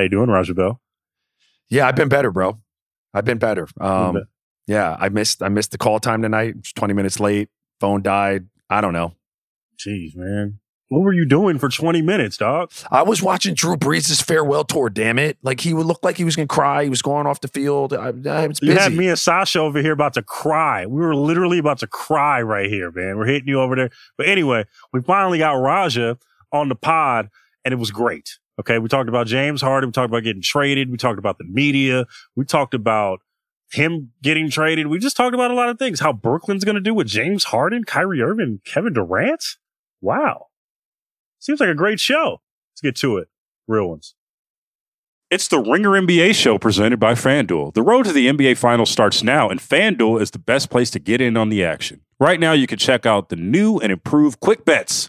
How you doing, Raja Bell? Yeah, I've been better, bro. I've been better. Um, bit. yeah, I missed I missed the call time tonight. Twenty minutes late. Phone died. I don't know. Jeez, man. What were you doing for 20 minutes, dog? I was watching Drew Brees' farewell tour. Damn it! Like he would look like he was gonna cry. He was going off the field. I, I. You had me and Sasha over here about to cry. We were literally about to cry right here, man. We're hitting you over there. But anyway, we finally got Raja on the pod, and it was great. Okay, we talked about James Harden. We talked about getting traded. We talked about the media. We talked about him getting traded. We just talked about a lot of things. How Brooklyn's going to do with James Harden, Kyrie Irving, Kevin Durant. Wow. Seems like a great show. Let's get to it. Real ones. It's the Ringer NBA show presented by FanDuel. The road to the NBA Finals starts now, and FanDuel is the best place to get in on the action. Right now, you can check out the new and improved Quick Bets,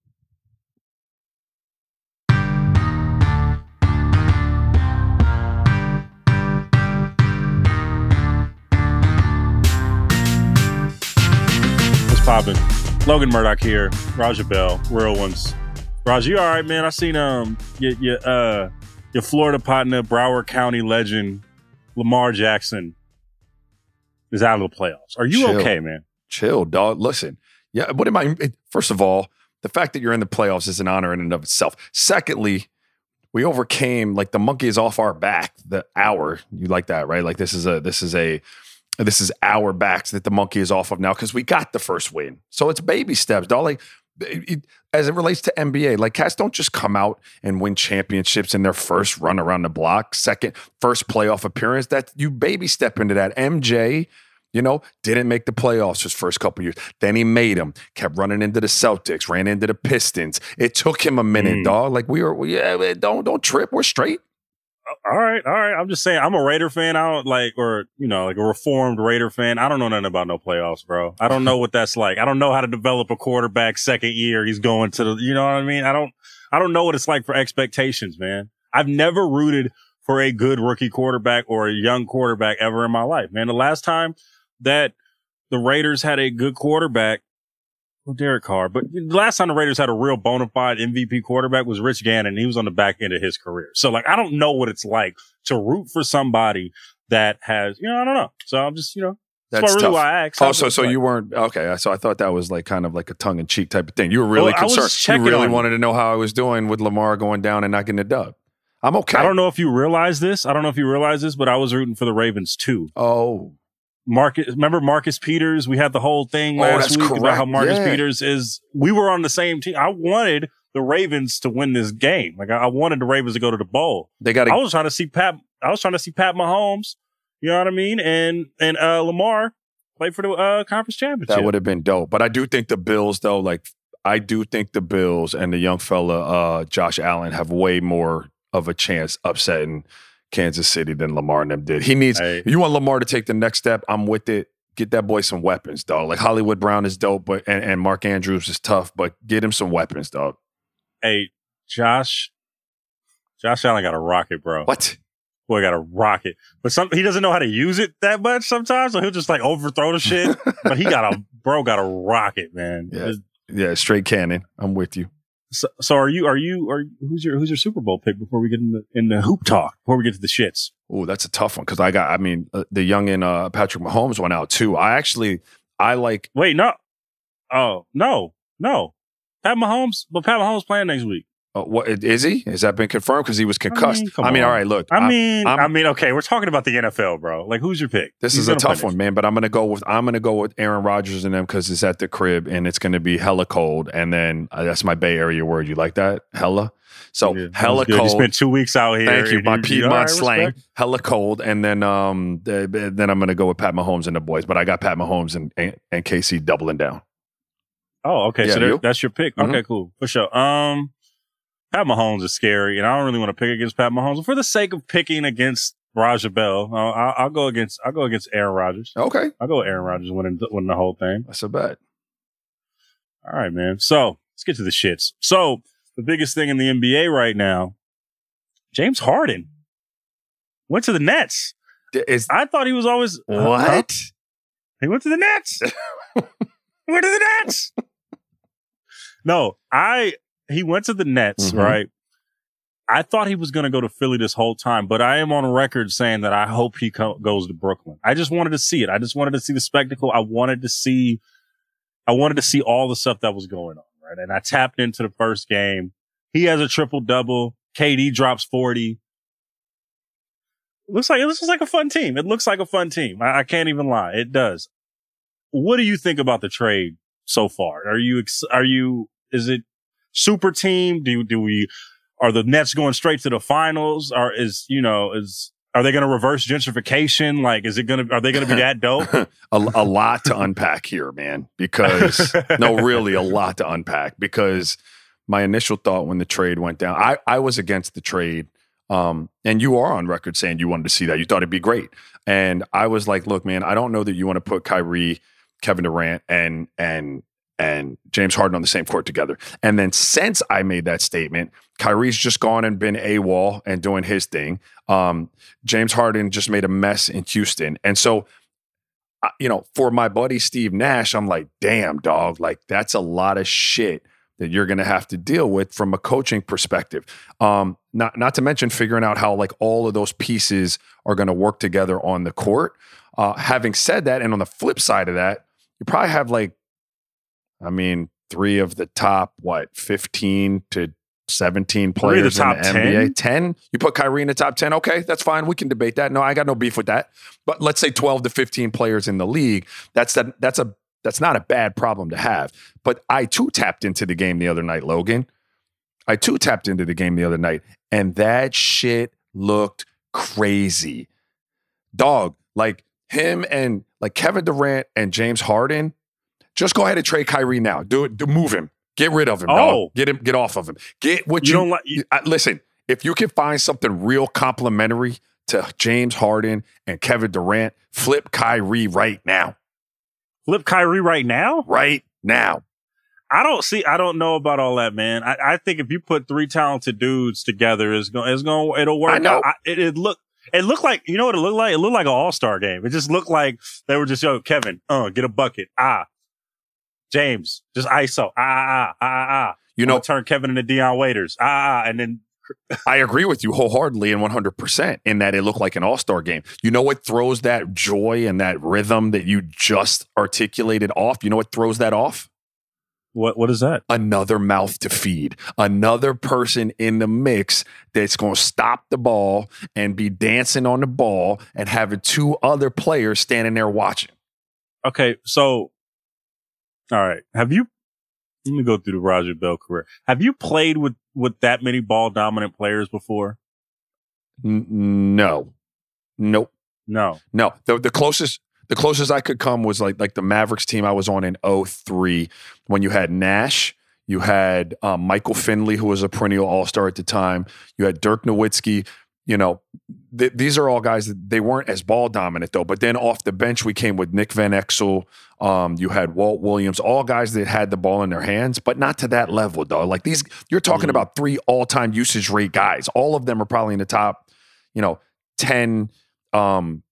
What's poppin'? Logan Murdock here. Raja Bell, real ones. Raj, you all right, man? I seen um your your uh your Florida partner, Broward County legend, Lamar Jackson, is out of the playoffs. Are you Chill. okay, man? Chill, dog. Listen, yeah. What am I? First of all, the fact that you're in the playoffs is an honor in and of itself. Secondly, we overcame like the monkey is off our back. The hour you like that, right? Like this is a this is a this is our backs that the monkey is off of now because we got the first win. So it's baby steps, dog. Like it- it- as it relates to NBA, like cats don't just come out and win championships in their first run around the block, second, first playoff appearance. That you baby step into that. MJ, you know, didn't make the playoffs his first couple years. Then he made them. Kept running into the Celtics, ran into the Pistons. It took him a minute, Mm. dog. Like we were, we- yeah, don't don't trip. We're straight. All right, all right. I'm just saying, I'm a Raider fan. I don't like, or you know, like a reformed Raider fan. I don't know nothing about no playoffs, bro. I don't know what that's like. I don't know how to develop a quarterback second year. He's going to the, you know what I mean? I don't, I don't know what it's like for expectations, man. I've never rooted for a good rookie quarterback or a young quarterback ever in my life, man. The last time that the Raiders had a good quarterback, well, Derek Carr, but the last time the Raiders had a real bona fide MVP quarterback was Rich Gannon. He was on the back end of his career. So like, I don't know what it's like to root for somebody that has, you know, I don't know. So I'm just, you know, that's, That's why really why I asked. Oh, so so like? you weren't okay. So I thought that was like kind of like a tongue in cheek type of thing. You were really Well, I was concerned. You really wanted to know how I was doing with Lamar going down and not getting a dub. I'm okay. I don't know if you realize this. I don't know if you realize this, but I was rooting for the Ravens too. Oh, Marcus, remember Marcus Peters? We had the whole thing Oh, last week about how Marcus Yeah. Peters is. We were on the same team. I wanted the Ravens to win this game. Like I I wanted the Ravens to go to the bowl. they got I was trying to see Pat. I was trying to see Pat Mahomes. You know what I mean? And and uh, Lamar play for the uh, conference championship. That would have been dope. But I do think the Bills, though, like I do think the Bills and the young fella uh, Josh Allen have way more of a chance upsetting Kansas City than Lamar and them did. He needs. Hey. You want Lamar to take the next step? I'm with it. Get that boy some weapons, dog. Like Hollywood Brown is dope, but and, and Mark Andrews is tough, but get him some weapons, dog. hey, Josh. Josh Allen got a rocket, bro. What? boy got a rocket. But some he doesn't know how to use it that much sometimes, so he'll just like overthrow the shit. but he got a bro got a rocket, man. Yeah. Yeah, straight cannon. I'm with you. So, so are you? Are you? Are who's your who's your Super Bowl pick before we get in the in the hoop talk? Before we get to the shits. Oh, that's a tough one because I got. I mean, uh, the young and uh, Patrick Mahomes went out too. I actually, I like. Wait, no. Oh no, no. Pat Mahomes, but Pat Mahomes playing next week. Uh, what is he? Has that been confirmed? Because he was concussed. I mean, on. all right. Look, I I'm- mean, I'm- i mean, okay, we're talking about the NFL, bro. Like, who's your pick? This Who's is a tough next one, man. But I'm gonna go with I'm gonna go with Aaron Rodgers and them because it's at the crib and it's gonna be hella cold. And then uh, that's my Bay Area word. You like that? Hella. So Yeah, hella cold. good. You spent two weeks out here. Thank you, my you- Piedmont all right, slang. respect. Hella cold, and then um then I'm gonna go with Pat Mahomes and the boys. But I got Pat Mahomes and and, and KC doubling down. Oh, okay. Yeah, so you? that's your pick. Mhm. Okay, cool. For sure. Um, Pat Mahomes is scary, and I don't really want to pick against Pat Mahomes. For the sake of picking against Raja Bell, I'll, I'll, go against I'll go against Aaron Rodgers. Okay, I'll go with Aaron Rodgers winning winning the whole thing. that's a bet. All right, man. So let's get to the shits. So the biggest thing in the NBA right now, James Harden went to the Nets. Is I thought he was always uh, Huh? what? He went to the Nets. he went to the Nets. no, I he went to the Nets, Mhm. right? I thought he was going to go to Philly this whole time, but I am on record saying that I hope he co- goes to Brooklyn. I just wanted to see it. I just wanted to see the spectacle. I wanted to see, I wanted to see all the stuff that was going on, right? And I tapped into the first game. He has a triple double. KD drops 40. Looks like, this is like a fun team. It looks like a fun team. I, I can't even lie. It does. What do you think about the trade so far? Are you, ex- are you, is it super team? Do, do we, are the Nets going straight to the finals? Or is, you know, is, are they going to reverse gentrification? Like, is it going to, are they going to be that dope? a, a lot to unpack here, man. Because no, really, a lot to unpack. Because my initial thought when the trade went down, I I was against the trade. Um, and you are on record saying you wanted to see that. You thought it'd be great. And I was like, look, man, I don't know that you want to put Kyrie, Kevin Durant, and and and James Harden on the same court together. And then since I made that statement, Kyrie's just gone and been AWOL and doing his thing. Um, James Harden just made a mess in Houston. And so, you know, for my buddy Steve Nash, I'm like, damn, dog, like that's a lot of shit that you're going to have to deal with from a coaching perspective. Um, not not to mention figuring out how like all of those pieces are going to work together on the court. Uh, having said that, and on the flip side of that, you probably have like, I mean, three of the top what 15 to 17 Three of the players top in the NBA. 10? You put Kyrie in the top 10. Okay, that's fine. We can debate that. No, I got no beef with that. But let's say 12 to 15 players in the league. That's that that's a that's not a bad problem to have. But I too tapped into the game the other night, Logan. I too tapped into the game the other night, and that shit looked crazy. Dog, like him and like Kevin Durant and James Harden, just go ahead and trade Kyrie now. Do it, do, move him. Get rid of him. Oh. dog. Get him, get off of him. Get what you you, don't like, you, I, listen, if you can find something real complimentary to James Harden and Kevin Durant, flip Kyrie right now. flip Kyrie right now? Right now. I don't see. I don't know about all that, man. I, I think if you put three talented dudes together, it's going. It's going. It'll work. I know. I, it, it look. It looked like you know what it looked like. It looked like an all star game. It just looked like they were just yo Kevin, uh, get a bucket. Ah, James, just ISO. Ah ah ah ah ah. You You know, know, turn Kevin into Dion Waiters. Ah, ah, and then I agree with you wholeheartedly and 100% in that it looked like an all star game. You know what throws that joy and that rhythm that you just articulated off? You know what throws that off? what? What is that? Another mouth to feed, another person in the mix that's going to stop the ball and be dancing on the ball and having two other players standing there watching. Okay, so all right. Have you? Let me go through the Raja Bell career. Have you played with with that many ball dominant players before? N- no, nope. No. No, the the closest the closest I could come was like like the Mavericks team I was on in 03 when you had Nash, you had um, Michael Finley who was a perennial All Star at the time, you had Dirk Nowitzki. You know, th- these are all guys that they weren't as ball dominant though. But then off the bench we came with Nick Van Exel. Um, you had Walt Williams, all guys that had the ball in their hands, but not to that level though. Like these, you're talking Mhm. about three all time usage rate guys. All of them are probably in the top, you know, 10 um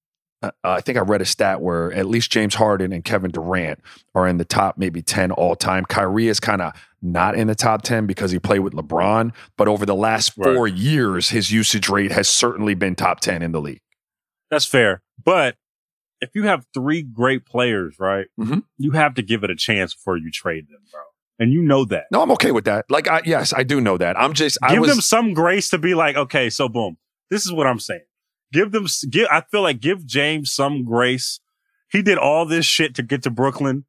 uh, I think I read a stat where at least James Harden and Kevin Durant are in the top maybe 10 all time. Kyrie is kind of not in the top 10 because he played with LeBron, but over the last 4 Right. years his usage rate has certainly been top 10 in the league. That's fair. But if you have three great players, right, Mhm. you have to give it a chance before you trade them, bro. And you know that. No, I'm okay with that. Like I yes, I do know that. I'm just I give was them some grace to be like, okay, so boom, this is what I'm saying. Give them, give. I feel like give James some grace. He did all this shit to get to Brooklyn.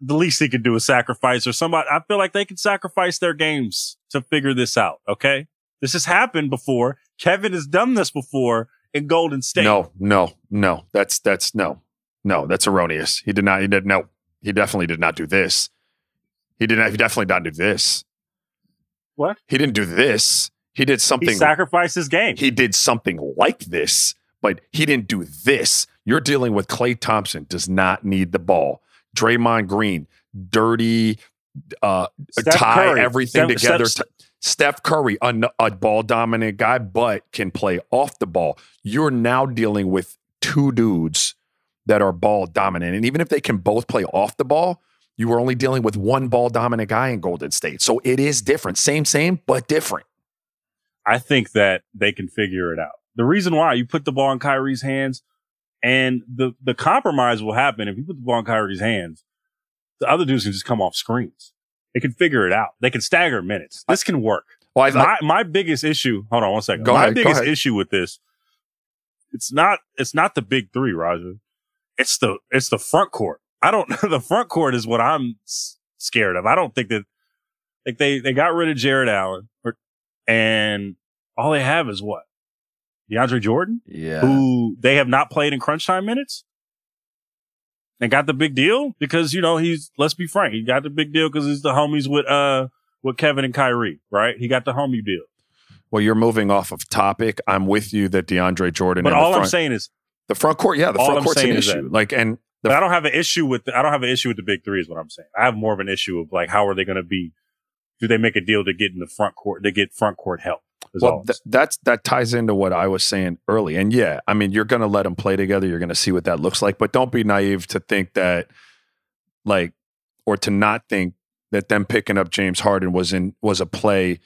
The least he could do is sacrifice or somebody. I feel like they can sacrifice their games to figure this out. Okay, this has happened before. Kevin has done this before in Golden State. No, no, no. That's that's no. No, that's erroneous. He did not he did no. He definitely did not do this. He did not he definitely did not do this. What? He didn't do this. He did he something sacrificed his game. he did something like this, but he didn't do this. You're dealing with Klay Thompson, does not need the ball. Draymond Green, dirty, uh, Steph tie Curry. everything Steph- together. Steph- Steph Curry, a ball dominant guy, but can play off the ball. You're now dealing with two dudes that are ball dominant. And even if they can both play off the ball, you were only dealing with one ball dominant guy in Golden State. So it is different. Same, same, but different. I think that they can figure it out. The reason why you put the ball in Kyrie's hands and the, the compromise will happen if you put the ball in Kyrie's hands, the other dudes can just come off screens. They can figure it out. They can stagger minutes. This can work. Well, I, My, my biggest issue, hold on one second. Go my ahead, biggest issue with this, it's not, it's not the big three, Raja. It's the, it's the front court. I don't, know. the front court is what I'm s- scared of. I don't think that, like they, they got rid of Jarrett Allen or, and all they have is what? DeAndre Jordan, yeah. who they have not played in crunch time minutes and got the big deal because, you know, he's, let's be frank, he got the big deal because he's the homies with, uh, with Kevin and Kyrie, right? He got the homie deal. Well, you're moving off of topic. I'm with you that DeAndre Jordan. But the all I'm saying is, the front court, yeah, the front I'm court's an issue. that- Like, and the, but I don't have an issue with, I don't have an issue with the big three is what I'm saying. I have more of an issue of like, how are they going to be, do they make a deal to get in the front court, to get front court help? Well, th- that's that ties into what I was saying early. And yeah, I mean, you're going to let them play together. You're going to see what that looks like. But don't be naive to think that, like, or to not think that them picking up James Harden was in was a play,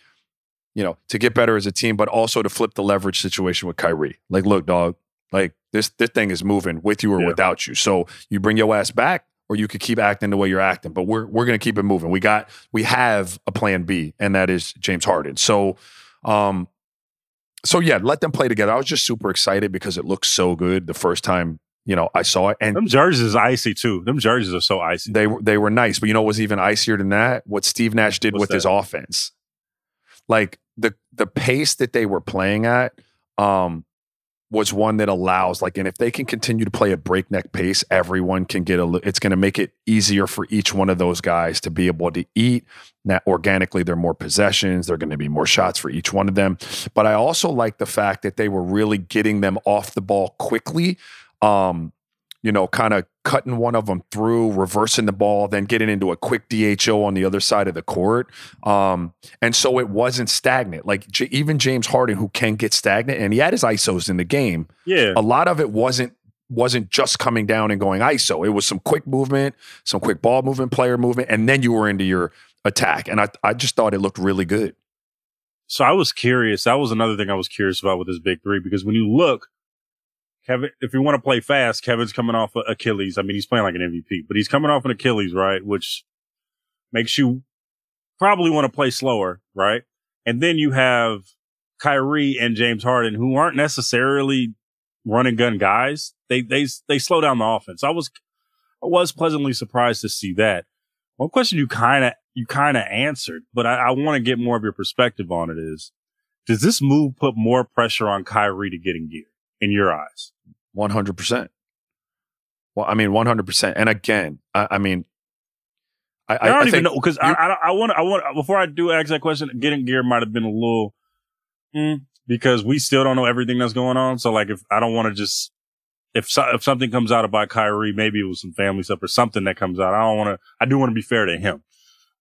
you know, to get better as a team, but also to flip the leverage situation with Kyrie. Like, look, dog, like this this thing is moving with you or Yeah. without you. So you bring your ass back, or you could keep acting the way you're acting. But we're we're gonna keep it moving. We got we have a plan B, and that is James Harden. So um so yeah, let them play together. I was just super excited because it looked so good the first time, you know, I saw it. And Them jerseys is icy too. Them jerseys are so icy. they were they were nice, but you know what was even icier than that? What Steve Nash did What's with his offense. Like the the pace that they were playing at um was one that allows like and if they can continue to play at breakneck pace, everyone can get a it's going to make it easier for each one of those guys to be able to eat. That organically there are more possessions, there're going to be more shots for each one of them. But I also like the fact that they were really getting them off the ball quickly. Um you know, kind of cutting one of them through, reversing the ball, then getting into a quick DHO on the other side of the court. Um, and so it wasn't stagnant. Like J- even James Harden, who can get stagnant, and he had his ISOs in the game. yeah. A lot of it wasn't wasn't just coming down and going ISO. It was some quick movement, some quick ball movement, player movement, and then you were into your attack. And I I just thought it looked really good. So I was curious. That was another thing I was curious about with this big three because when you look, Kevin, if you want to play fast, Kevin's coming off of Achilles. I mean, he's playing like an MVP, but he's coming off an Achilles, right? Which makes you probably want to play slower, right? And then you have Kyrie and James Harden who aren't necessarily run and gun guys. They, they, they slow down the offense. I was, I was pleasantly surprised to see that. One question you kind of, you kind of answered, but I, I want to get more of your perspective on it is, does this move put more pressure on Kyrie to get in gear in your eyes? One hundred percent. Well, I mean, one hundred percent. And again, I, I mean, I, I don't even think know because I, I, I want I want before I do ask that question, getting gear might have been a little mm, because we still don't know everything that's going on. So like, if I don't want to just if so, if something comes out about Kyrie, maybe it was some family stuff or something that comes out. I don't want to. I do want to be fair to him,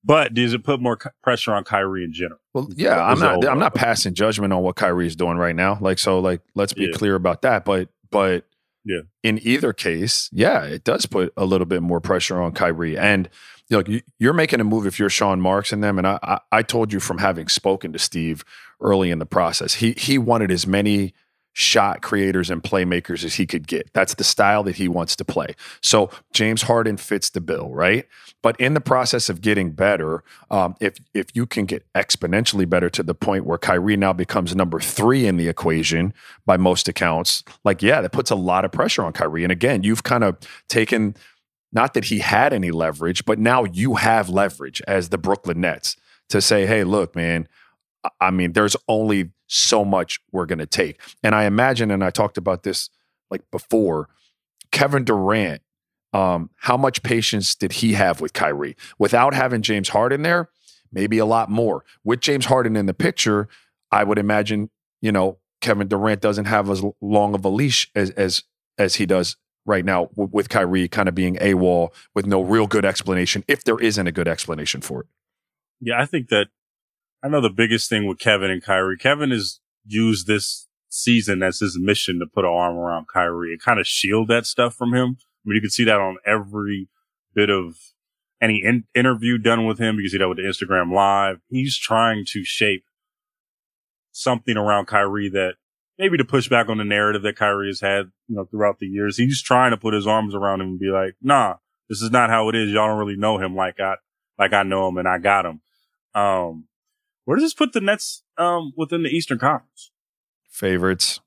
But does it put more c- pressure on Kyrie in general? Well, yeah, I'm not. I'm not passing judgment on what Kyrie is doing right now. Like, so, like, let's be Yeah. clear about that. But, but, Yeah. in either case, yeah, it does put a little bit more pressure on Kyrie. And you know, you- you're making a move if you're Sean Marks and them. And I, I, I told you from having spoken to Steve early in the process, he he wanted as many shot creators and playmakers as he could get. That's the style that he wants to play. So James Harden fits the bill, right? But in the process of getting better, um, if if you can get exponentially better to the point where Kyrie now becomes number three in the equation by most accounts, like yeah, that puts a lot of pressure on Kyrie. And again, you've kind of taken not that he had any leverage, but now you have leverage as the Brooklyn Nets to say, hey, look, man, I- I mean, there's only so much we're going to take. And I imagine, and I talked about this like before, Kevin Durant, um, how much patience did he have with Kyrie? Without having James Harden there, maybe a lot more. With James Harden in the picture, I would imagine, you know, Kevin Durant doesn't have as long of a leash as as as he does right now with Kyrie kind of being AWOL with no real good explanation, if there isn't a good explanation for it. Yeah, I think that I know the biggest thing with Kevin and Kyrie. Kevin has used this season as his mission to put an arm around Kyrie and kind of shield that stuff from him. I mean, you can see that on every bit of any in- interview done with him. You can see that with the Instagram live. He's trying to shape something around Kyrie that maybe to push back on the narrative that Kyrie has had, you know, throughout the years. He's trying to put his arms around him and be like, nah, this is not how it is. Y'all don't really know him like I, like I know him and I got him. Um, where does this put the Nets, um, within the Eastern Conference? Favorites.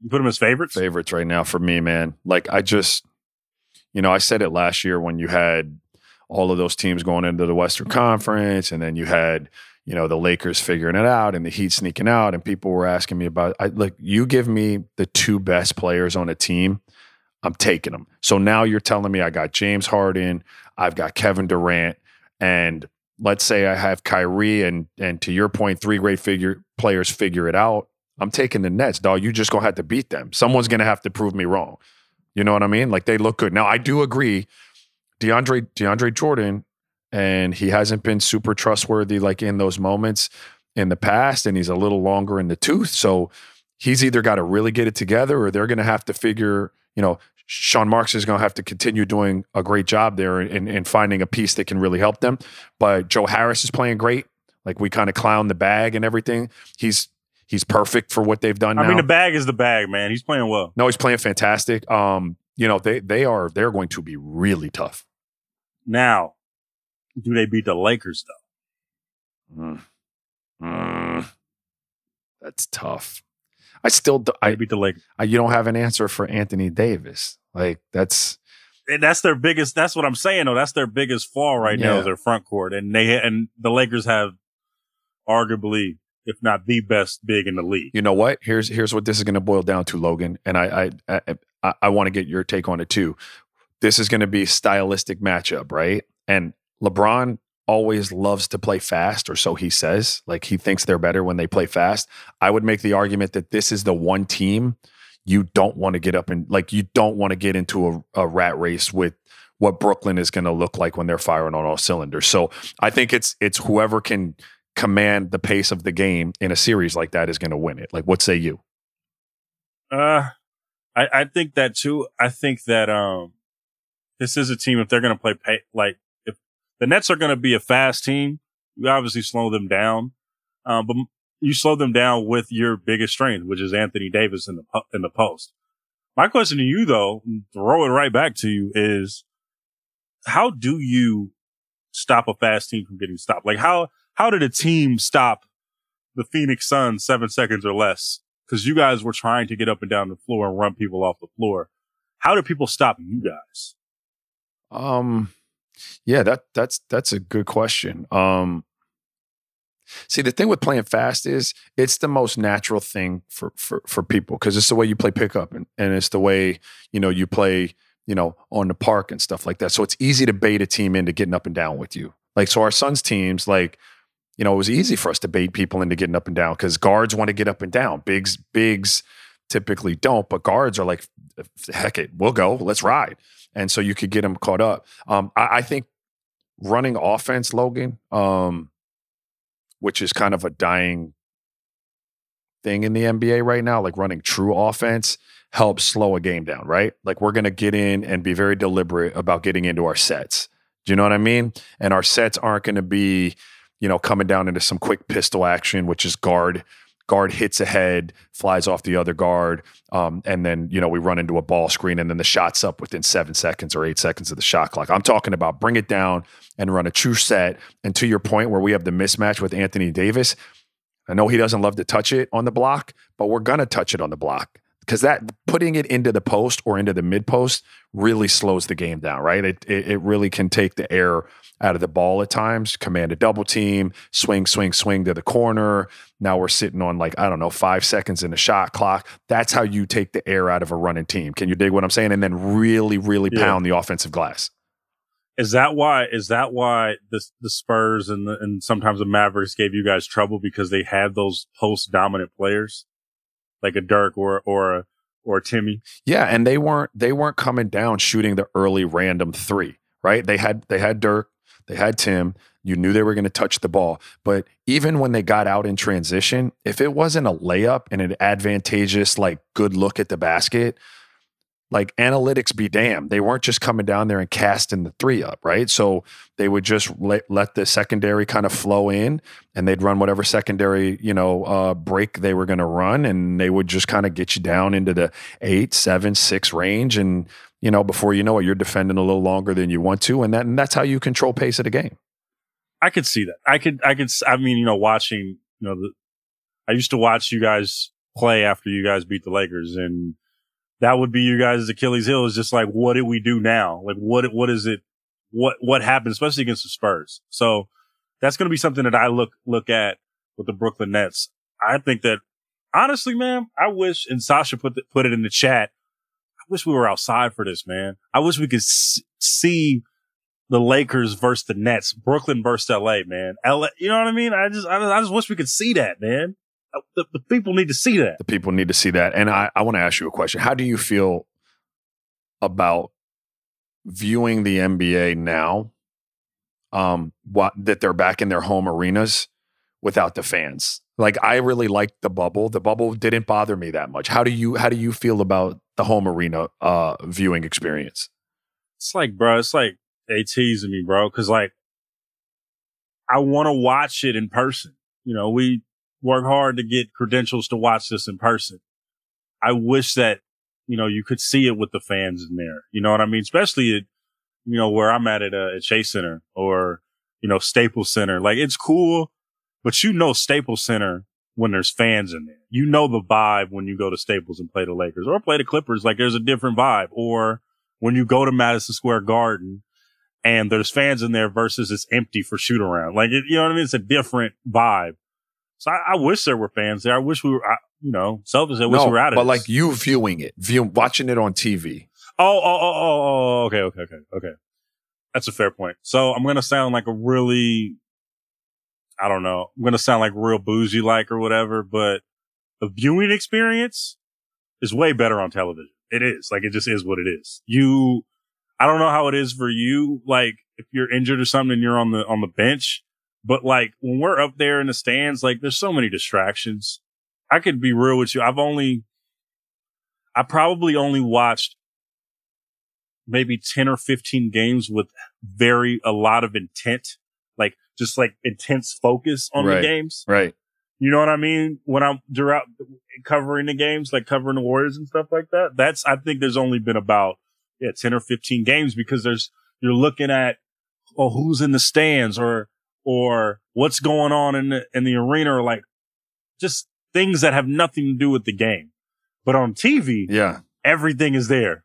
You put them as favorites? favorites right now for me, man. Like I just, you know, I said it last year when you had all of those teams going into the Western Conference, and then you had, you know, the Lakers figuring it out and the Heat sneaking out, and people were asking me about. I like you give me the two best players on a team, I'm taking them. So now you're telling me I got James Harden, I've got Kevin Durant, and let's say I have Kyrie, and and to your point, three great figure players figure it out. I'm taking the Nets, dog. You just gonna have to beat them. Someone's gonna have to prove me wrong. You know what I mean? Like they look good. Now I do agree, DeAndre DeAndre Jordan, and he hasn't been super trustworthy like in those moments in the past, and he's a little longer in the tooth. So he's either got to really get it together, or they're gonna have to figure. You know, Sean Marks is gonna have to continue doing a great job there and, in finding a piece that can really help them. But Joe Harris is playing great. Like we kind of clown the bag and everything. He's he's perfect for what they've done I now. mean, the bag is the bag, man. He's playing well. no, he's playing fantastic. Um, you know, they they are they're going to be really tough. Now, do they beat the Lakers though? Mm. Mm. That's tough. I still do, They I, beat the Lakers. I you don't have an answer for Anthony Davis. Like that's And that's their biggest. That's what I'm saying. though. that's their biggest flaw right now Yeah. is their front court, and they and the Lakers have arguably, if not the best big in the league. you know what? Here's here's what this is going to boil down to, Logan, and I I I, I, I want to get your take on it too. This is going to be a stylistic matchup, right? And LeBron always loves to play fast, or so he says. Like he thinks they're better when they play fast. I would make the argument that this is the one team you don't want to get up and like you don't want to get into a, a rat race with what Brooklyn is going to look like when they're firing on all cylinders. So I think it's it's whoever can command the pace of the game in a series like that is going to win it. Like, what say you? Uh, I, I think that too. I think that um, this is a team if they're going to play pay, like the Nets are going to be a fast team, you obviously slow them down. Um, but you slow them down with your biggest strength, which is Anthony Davis in the in the post. My question to you though, throw it right back to you, is how do you stop a fast team from getting stopped? Like how how did a team stop the Phoenix Suns seven seconds or less? Because you guys were trying to get up and down the floor and run people off the floor. How do people stop you guys? Um, yeah, that that's that's a good question. Um, see, the thing with playing fast is it's the most natural thing for for for people because it's the way you play pickup and and it's the way you know you play you know on the park and stuff like that. So it's easy to bait a team into getting up and down with you. Like so, our Suns' teams like. You know, it was easy for us to bait people into getting up and down because guards want to get up and down. Bigs, bigs typically don't, but guards are like, heck it, we'll go, let's ride. And so you could get them caught up. Um, I, I think running offense, Logan, um, which is kind of a dying thing in the NBA right now, like running true offense helps slow a game down, right? Like we're going to get in and be very deliberate about getting into our sets. Do you know what I mean? And our sets aren't going to be, you know, coming down into some quick pistol action, which is guard guard hits ahead, flies off the other guard, um, and then you know we run into a ball screen, and then the shot's up within seven seconds or eight seconds of the shot clock. I'm talking about bring it down and run a true set. And to your point, where we have the mismatch with Anthony Davis, I know he doesn't love to touch it on the block, but we're gonna touch it on the block because that putting it into the post or into the mid post really slows the game down, right? It, it, it really can take the air out of the ball at times. Command a double team, swing, swing, swing to the corner. Now we're sitting on like I don't know five seconds in the shot clock. That's how you take the air out of a running team. Can you dig what I'm saying? And then really, really yeah. pound the offensive glass. Is that why? Is that why the the Spurs and the, and sometimes the Mavericks gave you guys trouble because they had those post dominant players, like a Dirk or or a or a Timmy? Yeah, and they weren't they weren't coming down shooting the early random three, right? They had they had Dirk, they had Tim. You knew they were going to touch the ball. But even when they got out in transition, if it wasn't a layup and an advantageous, like good look at the basket, like analytics be damned. They weren't just coming down there and casting the three up, right? So they would just let, let the secondary kind of flow in and they'd run whatever secondary, you know, uh, break they were going to run. And they would just kind of get you down into the eight, seven, six range. And you know, before you know it, you're defending a little longer than you want to, and that and that's how you control pace of the game. I could see that. I could. I could. I mean, you know, watching. You know, the, I used to watch you guys play after you guys beat the Lakers, and that would be you guys' Achilles' heel. Is just like, what do we do now? Like, what what is it? What what happened, especially against the Spurs? So that's going to be something that I look look at with the Brooklyn Nets. I think that honestly, man, I wish and Sasha put the, put it in the chat wish we were outside for this, man. I wish we could s- see the Lakers versus the Nets, Brooklyn versus LA, man. LA, you know what I mean? I just, I I just wish we could see that, man. Uh, the, the, people need to see that. The people need to see that. And I, I want to ask you a question. How do you feel about viewing the NBA now? Um, what that they're back in their home arenas without the fans. Like I really liked the bubble. The bubble didn't bother me that much. How do you how do you feel about the home arena uh viewing experience? It's like, bro, it's like they teasing me, bro, because like I want to watch it in person. You know, we work hard to get credentials to watch this in person. I wish that you know you could see it with the fans in there. You know what I mean? Especially at you know where I'm at at, uh, at Chase Center or you know Staples Center. Like it's cool but you know Staples Center when there's fans in there. You know the vibe when you go to Staples and play the Lakers or play the Clippers. Like there's a different vibe. Or when you go to Madison Square Garden and there's fans in there versus it's empty for shoot around. Like it, you know what I mean? It's a different vibe. So I, I wish there were fans there. I wish we were, I, you know, selfish. I wish no, we were out of But this. like you viewing it, view, watching it on TV. Oh, oh, oh, oh, oh, okay, okay, okay, okay. That's a fair point. So I'm going to sound like a really I don't know. I'm going to sound like real boozy like or whatever, but the viewing experience is way better on television. It is like, it just is what it is. You, I don't know how it is for you. Like if you're injured or something and you're on the, on the bench, but like when we're up there in the stands, like there's so many distractions. I could be real with you. I've only, I probably only watched maybe 10 or 15 games with very, a lot of intent just like intense focus on right. the games. Right. You know what I mean? When I'm throughout covering the games, like covering the Warriors and stuff like that. That's, I think there's only been about, yeah, 10 or 15 games because there's, you're looking at, oh, who's in the stands or, or what's going on in the, in the arena or like just things that have nothing to do with the game. But on TV, yeah, everything is there.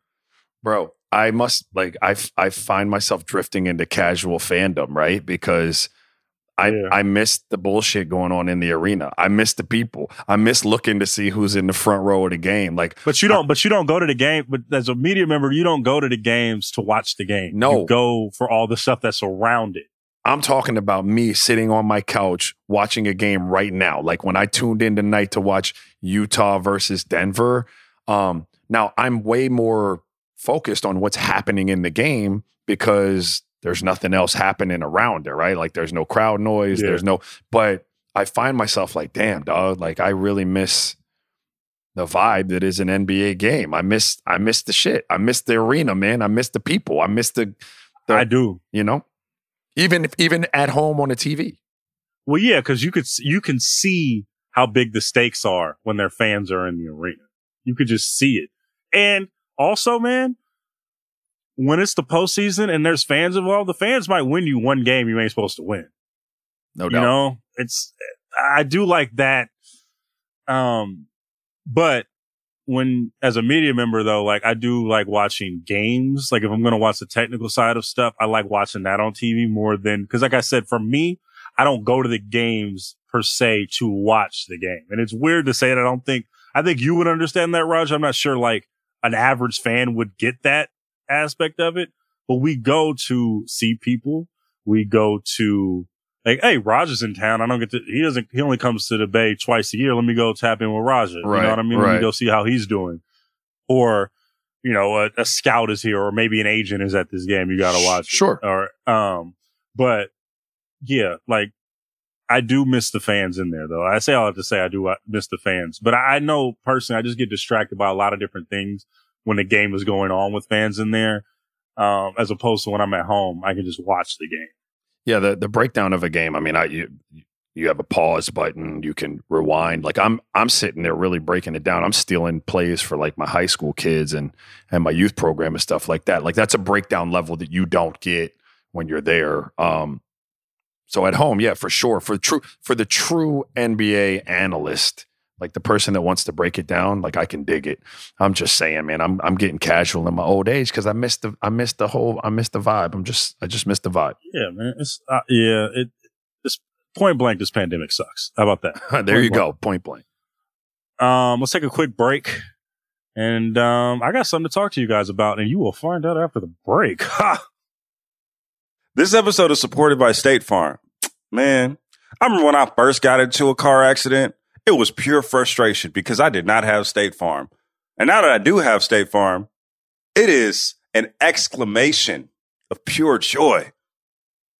Bro, I must like I I find myself drifting into casual fandom, right? Because I, yeah. I miss the bullshit going on in the arena. I miss the people. I miss looking to see who's in the front row of the game. Like, but you don't. I, but you don't go to the game. But as a media member, you don't go to the games to watch the game. No, you go for all the stuff that's around it. I'm talking about me sitting on my couch watching a game right now. Like when I tuned in tonight to watch Utah versus Denver. Um, now I'm way more focused on what's happening in the game because there's nothing else happening around it, right? Like there's no crowd noise, Yeah. there's no but I find myself like, damn, dog, like I really miss the vibe that is an NBA game. I miss I miss the shit. I miss the arena, man. I miss the people. I miss the, the I do. you know? Even if even at home on a TV. Well, yeah, because you could you can see how big the stakes are when their fans are in the arena. You could just see it, and also, man, when it's the postseason and there's fans involved, the fans might win you one game you ain't supposed to win. No you know, it's I do like that. Um, but when as a media member though, like I do like watching games. Like if I'm going to watch the technical side of stuff, I like watching that on TV more than because, like I said, for me, I don't go to the games per se to watch the game. And it's weird to say that. I don't think I think you would understand that, Raj. I'm not sure like an average fan would get that aspect of it, but we go to see people. We go to like, hey, Raja's in town. I don't get to, he doesn't, he only comes to the Bay twice a year. Let me go tap in with Raja. You know what I mean? Let me go see how he's doing. Or, you know, a, a scout is here or maybe an agent is at this game. You got to watch. it. Sure. Or, um, but yeah, like I do miss the fans in there though. I say all I have to say I do uh, miss the fans, but I, I know personally I just get distracted by a lot of different things when the game is going on with fans in there. Um, as opposed to when I'm at home, I can just watch the game. Yeah, the the breakdown of a game. I mean, I you you have a pause button, you can rewind. Like I'm I'm sitting there really breaking it down. I'm stealing plays for like my high school kids and and my youth program and stuff like that. Like that's a breakdown level that you don't get when you're there. Um so at home, yeah, for sure. For true for the true NBA analyst, like the person that wants to break it down, like I can dig it. I'm just saying, man, I'm I'm getting casual in my old age because I missed the I missed the whole I missed the vibe. I'm just I just missed the vibe. Yeah, man. It's uh, yeah. It it's point blank. This pandemic sucks. How about that? there you Point go, point blank. Um, let's take a quick break, and um, I got something to talk to you guys about, and you will find out after the break. Ha! This episode is supported by State Farm. Man, I remember when I first got into a car accident, it was pure frustration because I did not have State Farm. And now that I do have State Farm, it is an exclamation of pure joy.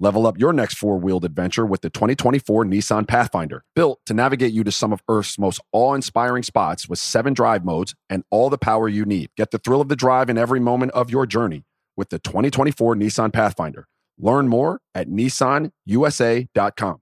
Level up your next four wheeled adventure with the 2024 Nissan Pathfinder, built to navigate you to some of Earth's most awe inspiring spots with seven drive modes and all the power you need. Get the thrill of the drive in every moment of your journey with the 2024 Nissan Pathfinder. Learn more at nissanusa.com.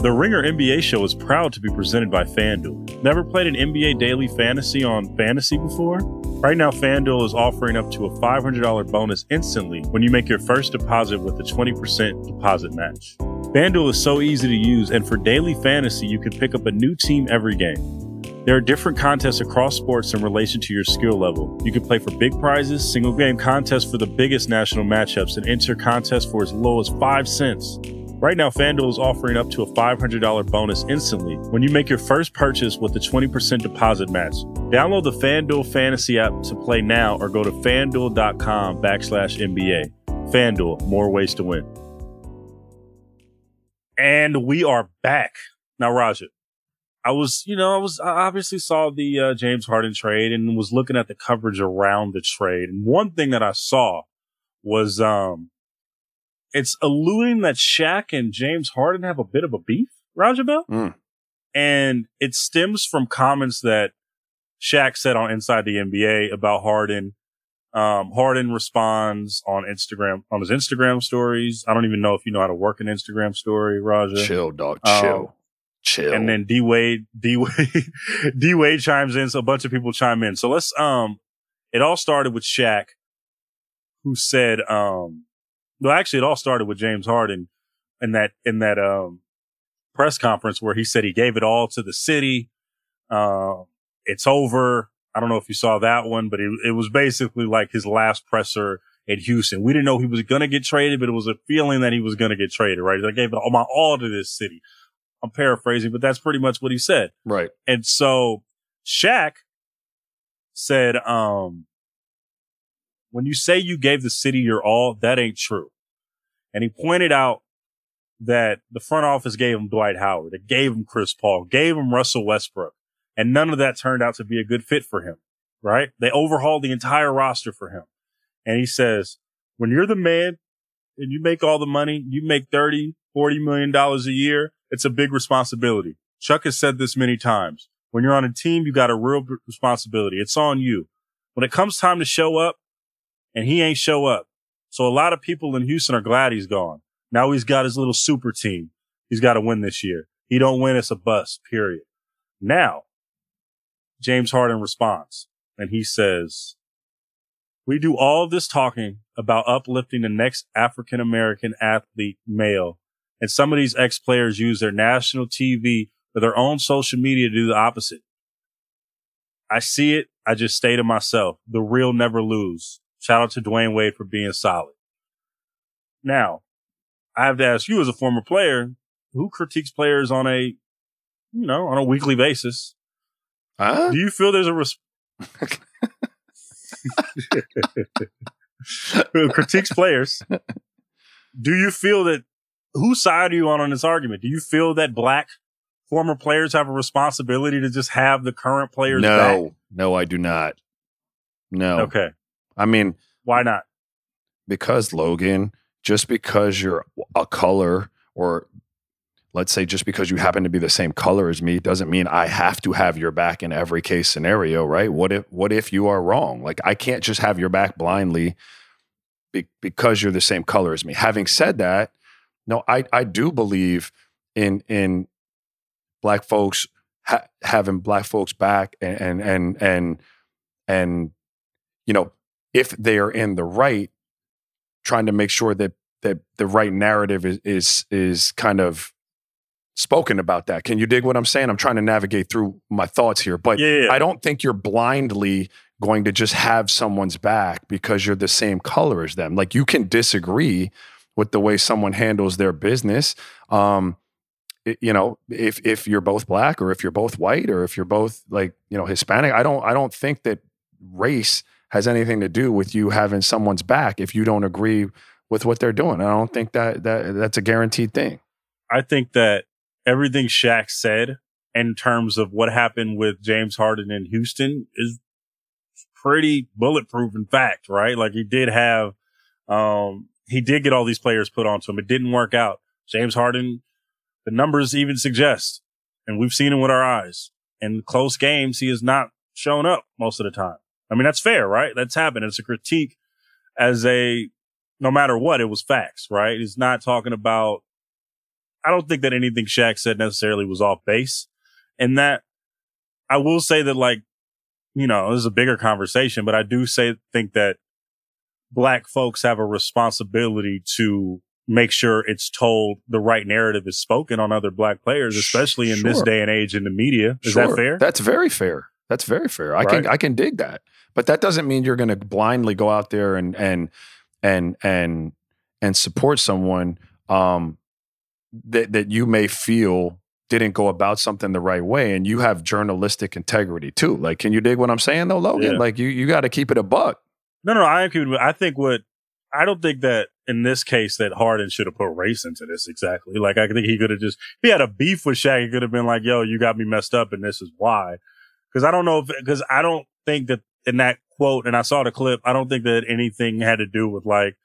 The Ringer NBA show is proud to be presented by FanDuel. Never played an NBA daily fantasy on fantasy before? Right now, FanDuel is offering up to a $500 bonus instantly when you make your first deposit with a 20% deposit match. FanDuel is so easy to use, and for daily fantasy, you can pick up a new team every game. There are different contests across sports in relation to your skill level. You can play for big prizes, single game contests for the biggest national matchups, and enter contests for as low as 5 cents. Right now, FanDuel is offering up to a $500 bonus instantly when you make your first purchase with a 20% deposit match. Download the FanDuel Fantasy app to play now or go to fanduel.com backslash NBA. FanDuel, more ways to win. And we are back. Now, Raja, I was, you know, I was, I obviously saw the uh, James Harden trade and was looking at the coverage around the trade. And one thing that I saw was, um, it's alluding that Shaq and James Harden have a bit of a beef, Raja Bell. Mm. And it stems from comments that Shaq said on Inside the NBA about Harden Um, Harden responds on Instagram, on his Instagram stories. I don't even know if you know how to work an Instagram story, Raja. Chill, dog. Um, Chill. Chill. And then D Wade, D Wade, D Wade chimes in. So a bunch of people chime in. So let's, um, it all started with Shaq, who said, um, well, actually, it all started with James Harden in that, in that, um, press conference where he said he gave it all to the city. Uh, it's over. I don't know if you saw that one, but it, it was basically like his last presser at Houston. We didn't know he was going to get traded, but it was a feeling that he was going to get traded, right? I gave all my all to this city. I'm paraphrasing, but that's pretty much what he said. right. And so Shaq said, um, when you say you gave the city your all, that ain't true. And he pointed out that the front office gave him Dwight Howard, it gave him Chris Paul, gave him Russell Westbrook, and none of that turned out to be a good fit for him, right? They overhauled the entire roster for him. And he says, when you're the man and you make all the money, you make 30, 40 million dollars a year, it's a big responsibility. Chuck has said this many times. When you're on a team, you got a real responsibility. It's on you. When it comes time to show up and he ain't show up. So a lot of people in Houston are glad he's gone. Now he's got his little super team. He's got to win this year. He don't win, it's a bust, period. Now, James Harden responds and he says, we do all of this talking about uplifting the next African American athlete male. And some of these ex players use their national TV or their own social media to do the opposite. I see it. I just stay to myself. The real never lose. Shout out to Dwyane Wade for being solid. Now, I have to ask you as a former player, who critiques players on a, you know, on a weekly basis? Huh? Do you feel there's a res- who critiques players? Do you feel that whose side are you on on this argument? Do you feel that black former players have a responsibility to just have the current players back? No, no, I do not. No. Okay. I mean, Why not? because Logan, just because you're a color or let's say just because you happen to be the same color as me doesn't mean I have to have your back in every case scenario, right? What if what if you are wrong? Like I can't just have your back blindly be, because you're the same color as me. Having said that, no, I I do believe in in black folks ha- having black folks back and and and and and you know if they are in the right trying to make sure that that the right narrative is is is kind of spoken about that. Can you dig what I'm saying? I'm trying to navigate through my thoughts here, but Yeah, yeah. I don't think you're blindly going to just have someone's back because you're the same color as them. Like you can disagree with the way someone handles their business. Um, it- you know, if if you're both black or if you're both white or if you're both like you know Hispanic, I don't I don't think that race has anything to do with you having someone's back if you don't agree with what they're doing. I don't think that that that's a guaranteed thing. I think that everything Shaq said in terms of what happened with James Harden in Houston is pretty bulletproof in fact, right? Like he did have, um, he did get all these players put onto him. It didn't work out. James Harden, the numbers even suggest, and we've seen him with our eyes in close games, he has not shown up most of the time. I mean, that's fair, right? That's happened. It's a critique as a, no matter what, it was facts, right? He's not talking about I don't think that anything Shaq said necessarily was off base. And that I will say that like, you know, this is a bigger conversation, but I do say, think that black folks have a responsibility to make sure it's told the right narrative is spoken on other black players, especially in this day and age in the media. Is Sure. that fair? That's very fair. That's very fair. I can I can dig that. But that doesn't mean you're going to blindly go out there and and and and and support someone um that that you may feel didn't go about something the right way and you have journalistic integrity too. Like can you dig what I'm saying though, Logan? Yeah. Like you you got to keep it a buck. No, no, I agree. I think what I don't think that in this case that Harden should have put race into this exactly. Like I think he could have just if he had a beef with Shaq, he could have been like, "Yo, you got me messed up, and this is why." Because I don't know if because I don't think that in that quote, and I saw the clip, I don't think that anything had to do with like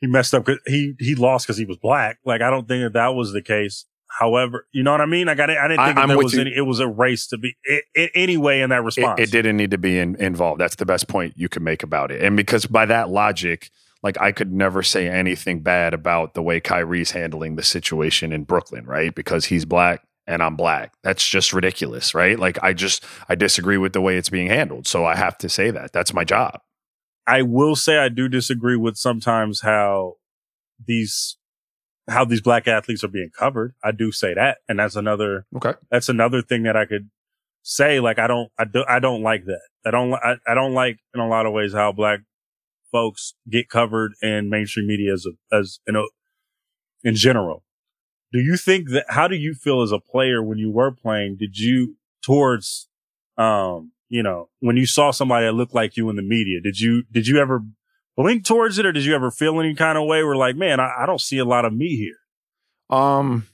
he messed up. 'cause he he lost because he was black. Like I don't think that that was the case. However, you know what I mean? Like I didn't, I didn't think I'm there was you. any, it was a race to be i i anyway in that it, response. it didn't need to be in, involved. That's the best point you can make about it. And because by that logic, like I could never say anything bad about the way Kyrie's handling the situation in Brooklyn, right? Because he's black and I'm black. That's just ridiculous, right? Like I just I disagree with the way it's being handled. So I have to say that. That's my job. I will say I do disagree with sometimes how these how these black athletes are being covered. I do say that, and that's another Okay. that's another thing that I could say. Like I don't I do I don't like that. I don't I, I don't like in a lot of ways how black folks get covered in mainstream media as a, as you know in general. Do you think that how do you feel as a player when you were playing? Did you towards um you know when you saw somebody that looked like you in the media? Did you did you ever blink towards it or did you ever feel any kind of way where like man I, I don't see a lot of me here? Um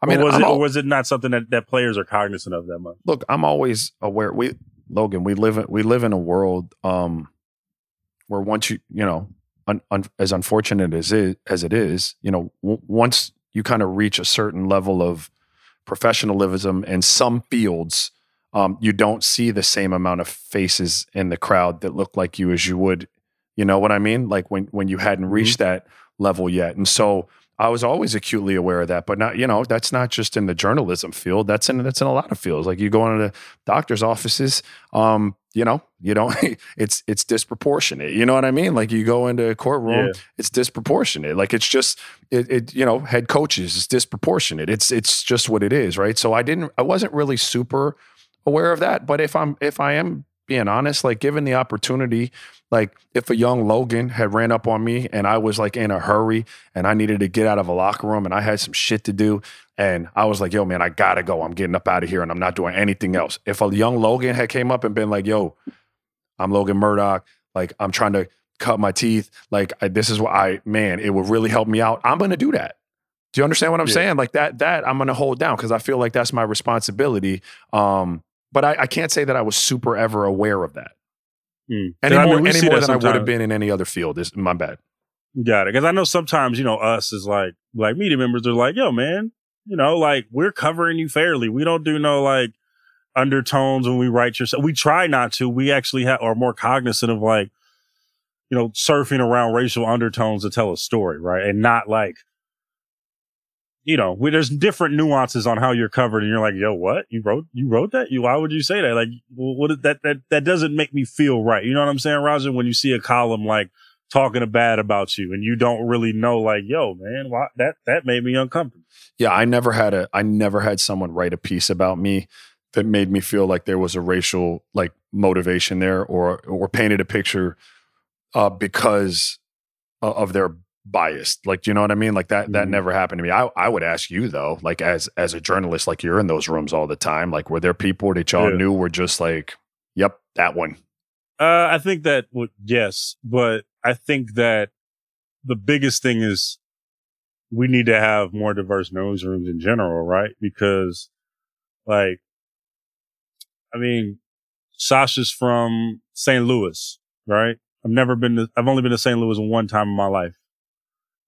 I mean, or was I'm it al- or was it not something that, that players are cognizant of that much? look, I'm always aware. We Logan, we live in we live in a world um where once you you know un, un, as unfortunate as it as it is, you know, w- once you kind of reach a certain level of professionalism in some fields, um, you don't see the same amount of faces in the crowd that look like you as you would. You know what I mean? Like when when you hadn't reached that level yet, and so. I was always acutely aware of that, but not, you know, that's not just in the journalism field. That's in that's in a lot of fields. Like you go into doctor's offices, um, you know, you don't it's it's disproportionate. You know what I mean? Like you go into a courtroom, Yeah. it's disproportionate. Like it's just it, it you know, head coaches, it's disproportionate. It's it's just what it is, right? So I didn't I wasn't really super aware of that. But if I'm if I am being honest, like given the opportunity, like if a young Logan had ran up on me and I was like in a hurry and I needed to get out of a locker room and I had some shit to do and I was like, yo, man, I gotta go. I'm getting up out of here and I'm not doing anything else. If a young Logan had came up and been like, yo, I'm Logan Murdock, like I'm trying to cut my teeth, like I, this is what I man, it would really help me out. I'm gonna do that. Do you understand what I'm Yeah. saying? Like that, that I'm gonna hold down because I feel like that's my responsibility. Um, but I, I can't say that I was super ever aware of that Hmm. any I mean, more, any more that than I would have been in any other field. Is my bad. Got it. Because I know sometimes, you know, us is like like media members are like, yo, man, you know, like we're covering you fairly. We don't do no like undertones when we write your We try not to. We actually have are more cognizant of like, you know, surfing around racial undertones to tell a story, right? And not like, you know, we, there's different nuances on how you're covered, and you're like, yo, what you wrote? You wrote that? You why would you say that? Like, what that that that doesn't make me feel right. You know what I'm saying, Raja? When you see a column like talking bad about you and you don't really know like yo man why that that made me uncomfortable Yeah, I never had a I never had someone write a piece about me that made me feel like there was a racial like motivation there or or painted a picture uh because of their bias. Like you know what I mean? Like that that Mhm. never happened to me. I I would ask you though, like as as a journalist like you're in those rooms all the time, like were there people that y'all Yeah. knew were just like, "Yep, that one." uh i think that would yes but i think that the biggest thing is we need to have more diverse newsrooms in general right? Because like i mean sasha's from st louis right? I've never been to i've only been to st louis one time in my life.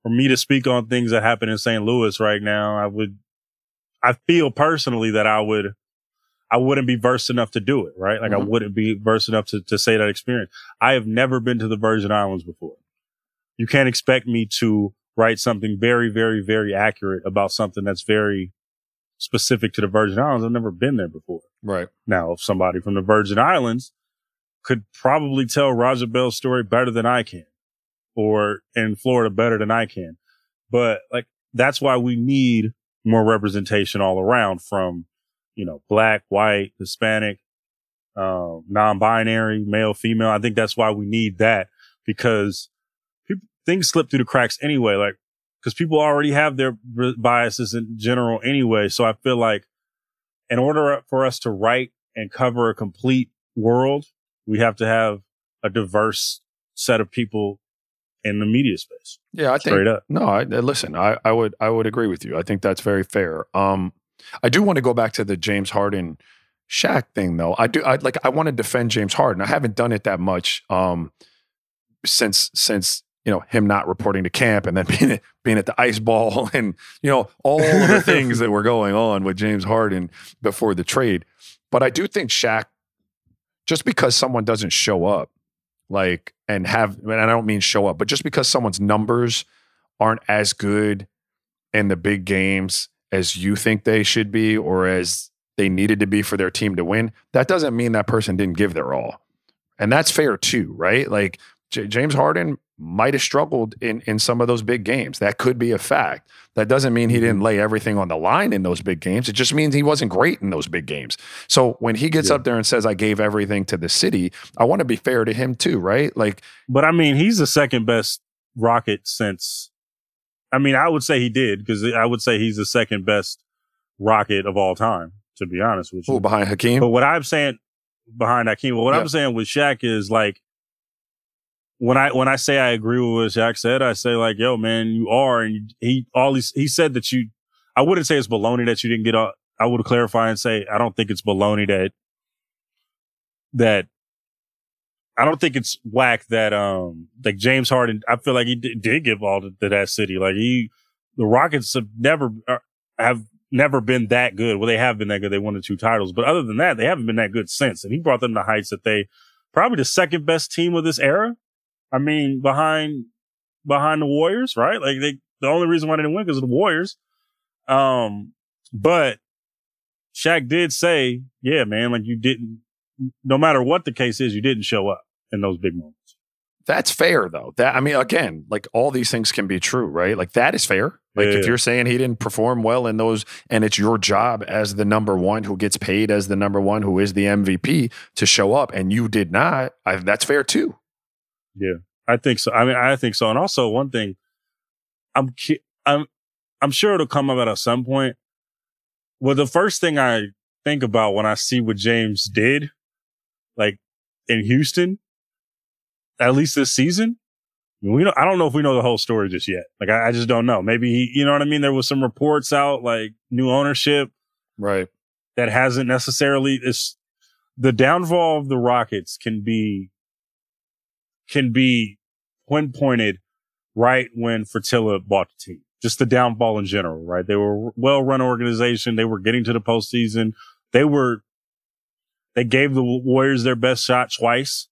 For me to speak on things that happen in st louis right now i would i feel personally that i would I wouldn't be versed enough to do it, right? Like I Mhm. wouldn't be versed enough to, to say that experience. I have never been to the Virgin Islands before. You can't expect me to write something very, very, very accurate about something that's very specific to the Virgin Islands. I've never been there before. Right. Now, if somebody from the Virgin Islands could probably tell Raja Bell's story better than I can, or in Florida better than I can. But like, that's why we need more representation all around from, you know, black, white, Hispanic, um, non-binary, male, female. I think that's why we need that because people, things slip through the cracks anyway. Like, cause people already have their biases in general anyway. So I feel like in order for us to write and cover a complete world, we have to have a diverse set of people in the media space. Yeah, I think Straight up. No, I, uh, listen. I, I would I would agree with you. I think that's very fair. Um, I do want to go back to the James Harden, Shaq thing, though. I do. I like. I want to defend James Harden. I haven't done it that much. Um, since since you know him not reporting to camp and then being at, being at the ice ball and you know all the things that were going on with James Harden before the trade. But I do think Shaq, just because someone doesn't show up, like and have, and I don't mean show up, but just because someone's numbers aren't as good in the big games as you think they should be or as they needed to be for their team to win, that doesn't mean that person didn't give their all. And that's fair too, right? Like J- James Harden might have struggled in in some of those big games. That could be a fact. That doesn't mean he didn't mm-hmm. lay everything on the line in those big games. It just means he wasn't great in those big games. So when he gets Yeah. up there and says I gave everything to the city, I want to be fair to him too, right? Like But I mean, he's the second best Rocket since. I mean, I would say he did because I would say he's the second best Rocket of all time. To be honest with you, who behind Hakeem? But what I'm saying behind Hakeem, but what Yeah. I'm saying with Shaq is like when I when I say I agree with what Shaq said, I say like, yo, man, you are, and he all these he said that you. I wouldn't say it's baloney that you didn't get. All, I would clarify and say I don't think it's baloney that that. I don't think it's whack that um like James Harden. I feel like he did, did give all to, to that city. Like he, the Rockets have never uh, have never been that good. Well, they have been that good. They won the two titles, but other than that, they haven't been that good since. And he brought them to heights that they probably the second best team of this era. I mean, behind behind the Warriors, right? Like they the only reason why they didn't win because of the Warriors. Um, but Shaq did say, "Yeah, man, like you didn't. No matter what the case is, you didn't show up in those big moments." That's fair though. That I mean, again, like all these things can be true, right? Like that is fair. Like Yeah. if you're saying he didn't perform well in those, and it's your job as the number one who gets paid as the number one who is the MVP to show up, and you did not, I, that's fair too. Yeah, I think so. I mean, I think so. And also, one thing, I'm, I'm, I'm sure it'll come up at some point. Well, the first thing I think about when I see what James did, like in Houston, at least this season, we don't. I don't know if we know the whole story just yet. Like, I, I just don't know. Maybe he, you know what I mean. There was some reports out, like new ownership Right. that hasn't necessarily it's the downfall of the Rockets can be can be pinpointed right when Fertitta bought the team. Just the downfall in general, right? They were a well run organization. They were getting to the postseason. They were they gave the Warriors their best shot twice.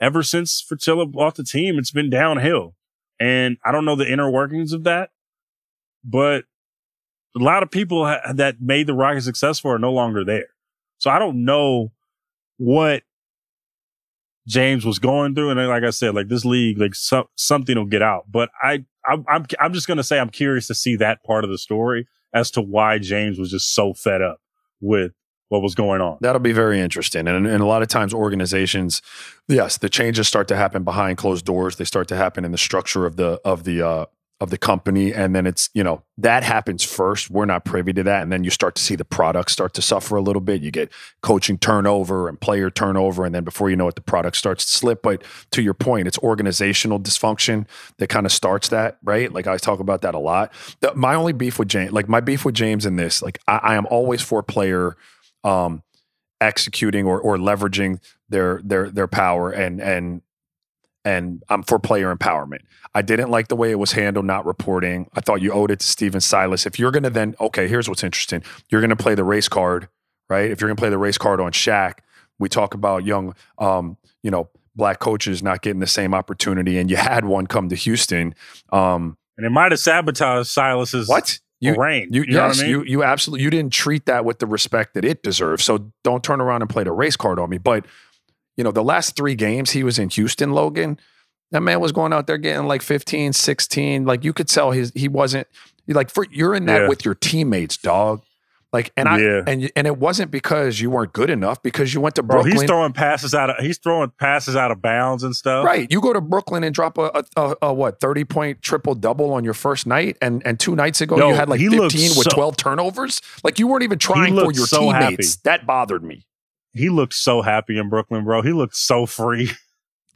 Ever since Fertitta bought the team, it's been downhill. And I don't know the inner workings of that, but a lot of people ha- that made the Rockets successful are no longer there. So I don't know what James was going through. And like I said, like this league, like some, something will get out. But I, I'm, I'm, I'm just going to say I'm curious to see that part of the story as to why James was just so fed up with what was going on. That'll be very interesting. And, and a lot of times, organizations, yes, the changes start to happen behind closed doors. They start to happen in the structure of the of the uh, of the company, and then it's you know that happens first. We're not privy to that, and then you start to see the product start to suffer a little bit. You get coaching turnover and player turnover, and then before you know it, the product starts to slip. But to your point, it's organizational dysfunction that kind of starts that, right? Like I talk about that a lot. The, my only beef with James, like my beef with James in this, like I, I am always for player um, executing or or leveraging their their their power and and and I'm for player empowerment. I didn't like the way it was handled, not reporting. I thought you owed it to Stephen Silas. If you're going to then, okay, here's what's interesting. You're going to play the race card, right? If you're going to play the race card on Shaq, we talk about young, um, you know, black coaches not getting the same opportunity, and you had one come to Houston. Um, And it might have sabotaged Silas's what? You, reign. you, know yes, I mean? you you absolutely you didn't treat that with the respect that it deserves. So don't turn around and play the race card on me. But you know, the last three games he was in Houston, Logan, that man was going out there getting like 15, 16. Like you could tell his he wasn't like for you're in that Yeah. with your teammates, dog. Like and I Yeah. and and it wasn't because you weren't good enough because you went to Bro, Brooklyn. he's throwing passes out of he's throwing passes out of bounds and stuff. Right. You go to Brooklyn and drop a, a, a, a what, 30 point triple double on your first night. And and two nights ago, Yo, you had like 15 with so- 12 turnovers. Like you weren't even trying for your so teammates. happy. That bothered me. He looked so happy in Brooklyn, bro. He looked so free.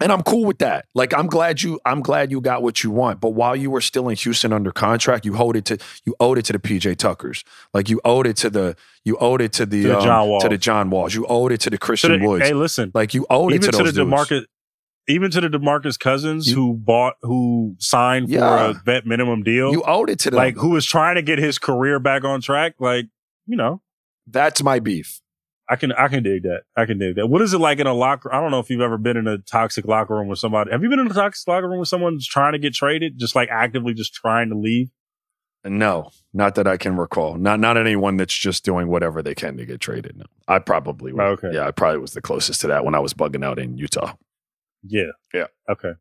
And I'm cool with that. Like I'm glad you I'm glad you got what you want. But while you were still in Houston under contract, you owed it to you owed it to the PJ Tuckers. Like you owed it to the you owed it to the, To the um, John Walls. to the John Walls. You owed it to the To Christian the- Woods. hey, listen, like you owed it to, to those the dudes. Demarcus, even to the Demarcus Cousins You- who bought, who signed for a vet minimum deal, You owed it to them. like who was trying to get his career back on track. Like, you know, That's my beef. I can I can dig that. I can dig that. What is it like in a locker? I don't know if you've ever been in a toxic locker room with somebody. Have you been in a toxic locker room with someone trying to get traded, just like actively just trying to leave? No, not that I can recall. Not not anyone that's just doing whatever they can to get traded. No. I probably was. Okay. Yeah, I probably was the closest to that when I was bugging out in Utah. Yeah. Yeah. Okay.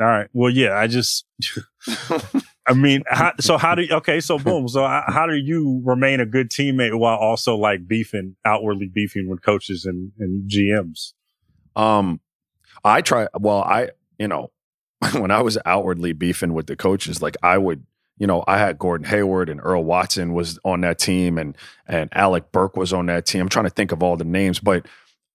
All right. Well, yeah. I just, I mean, how, so how do you, okay? So boom. So how, how do you remain a good teammate while also like beefing outwardly beefing with coaches and, and GMs? Um, I try. Well, I you know when I was outwardly beefing with the coaches, like I would, you know, I had Gordon Hayward and Earl Watson was on that team, and and Alec Burks was on that team. I'm trying to think of all the names, but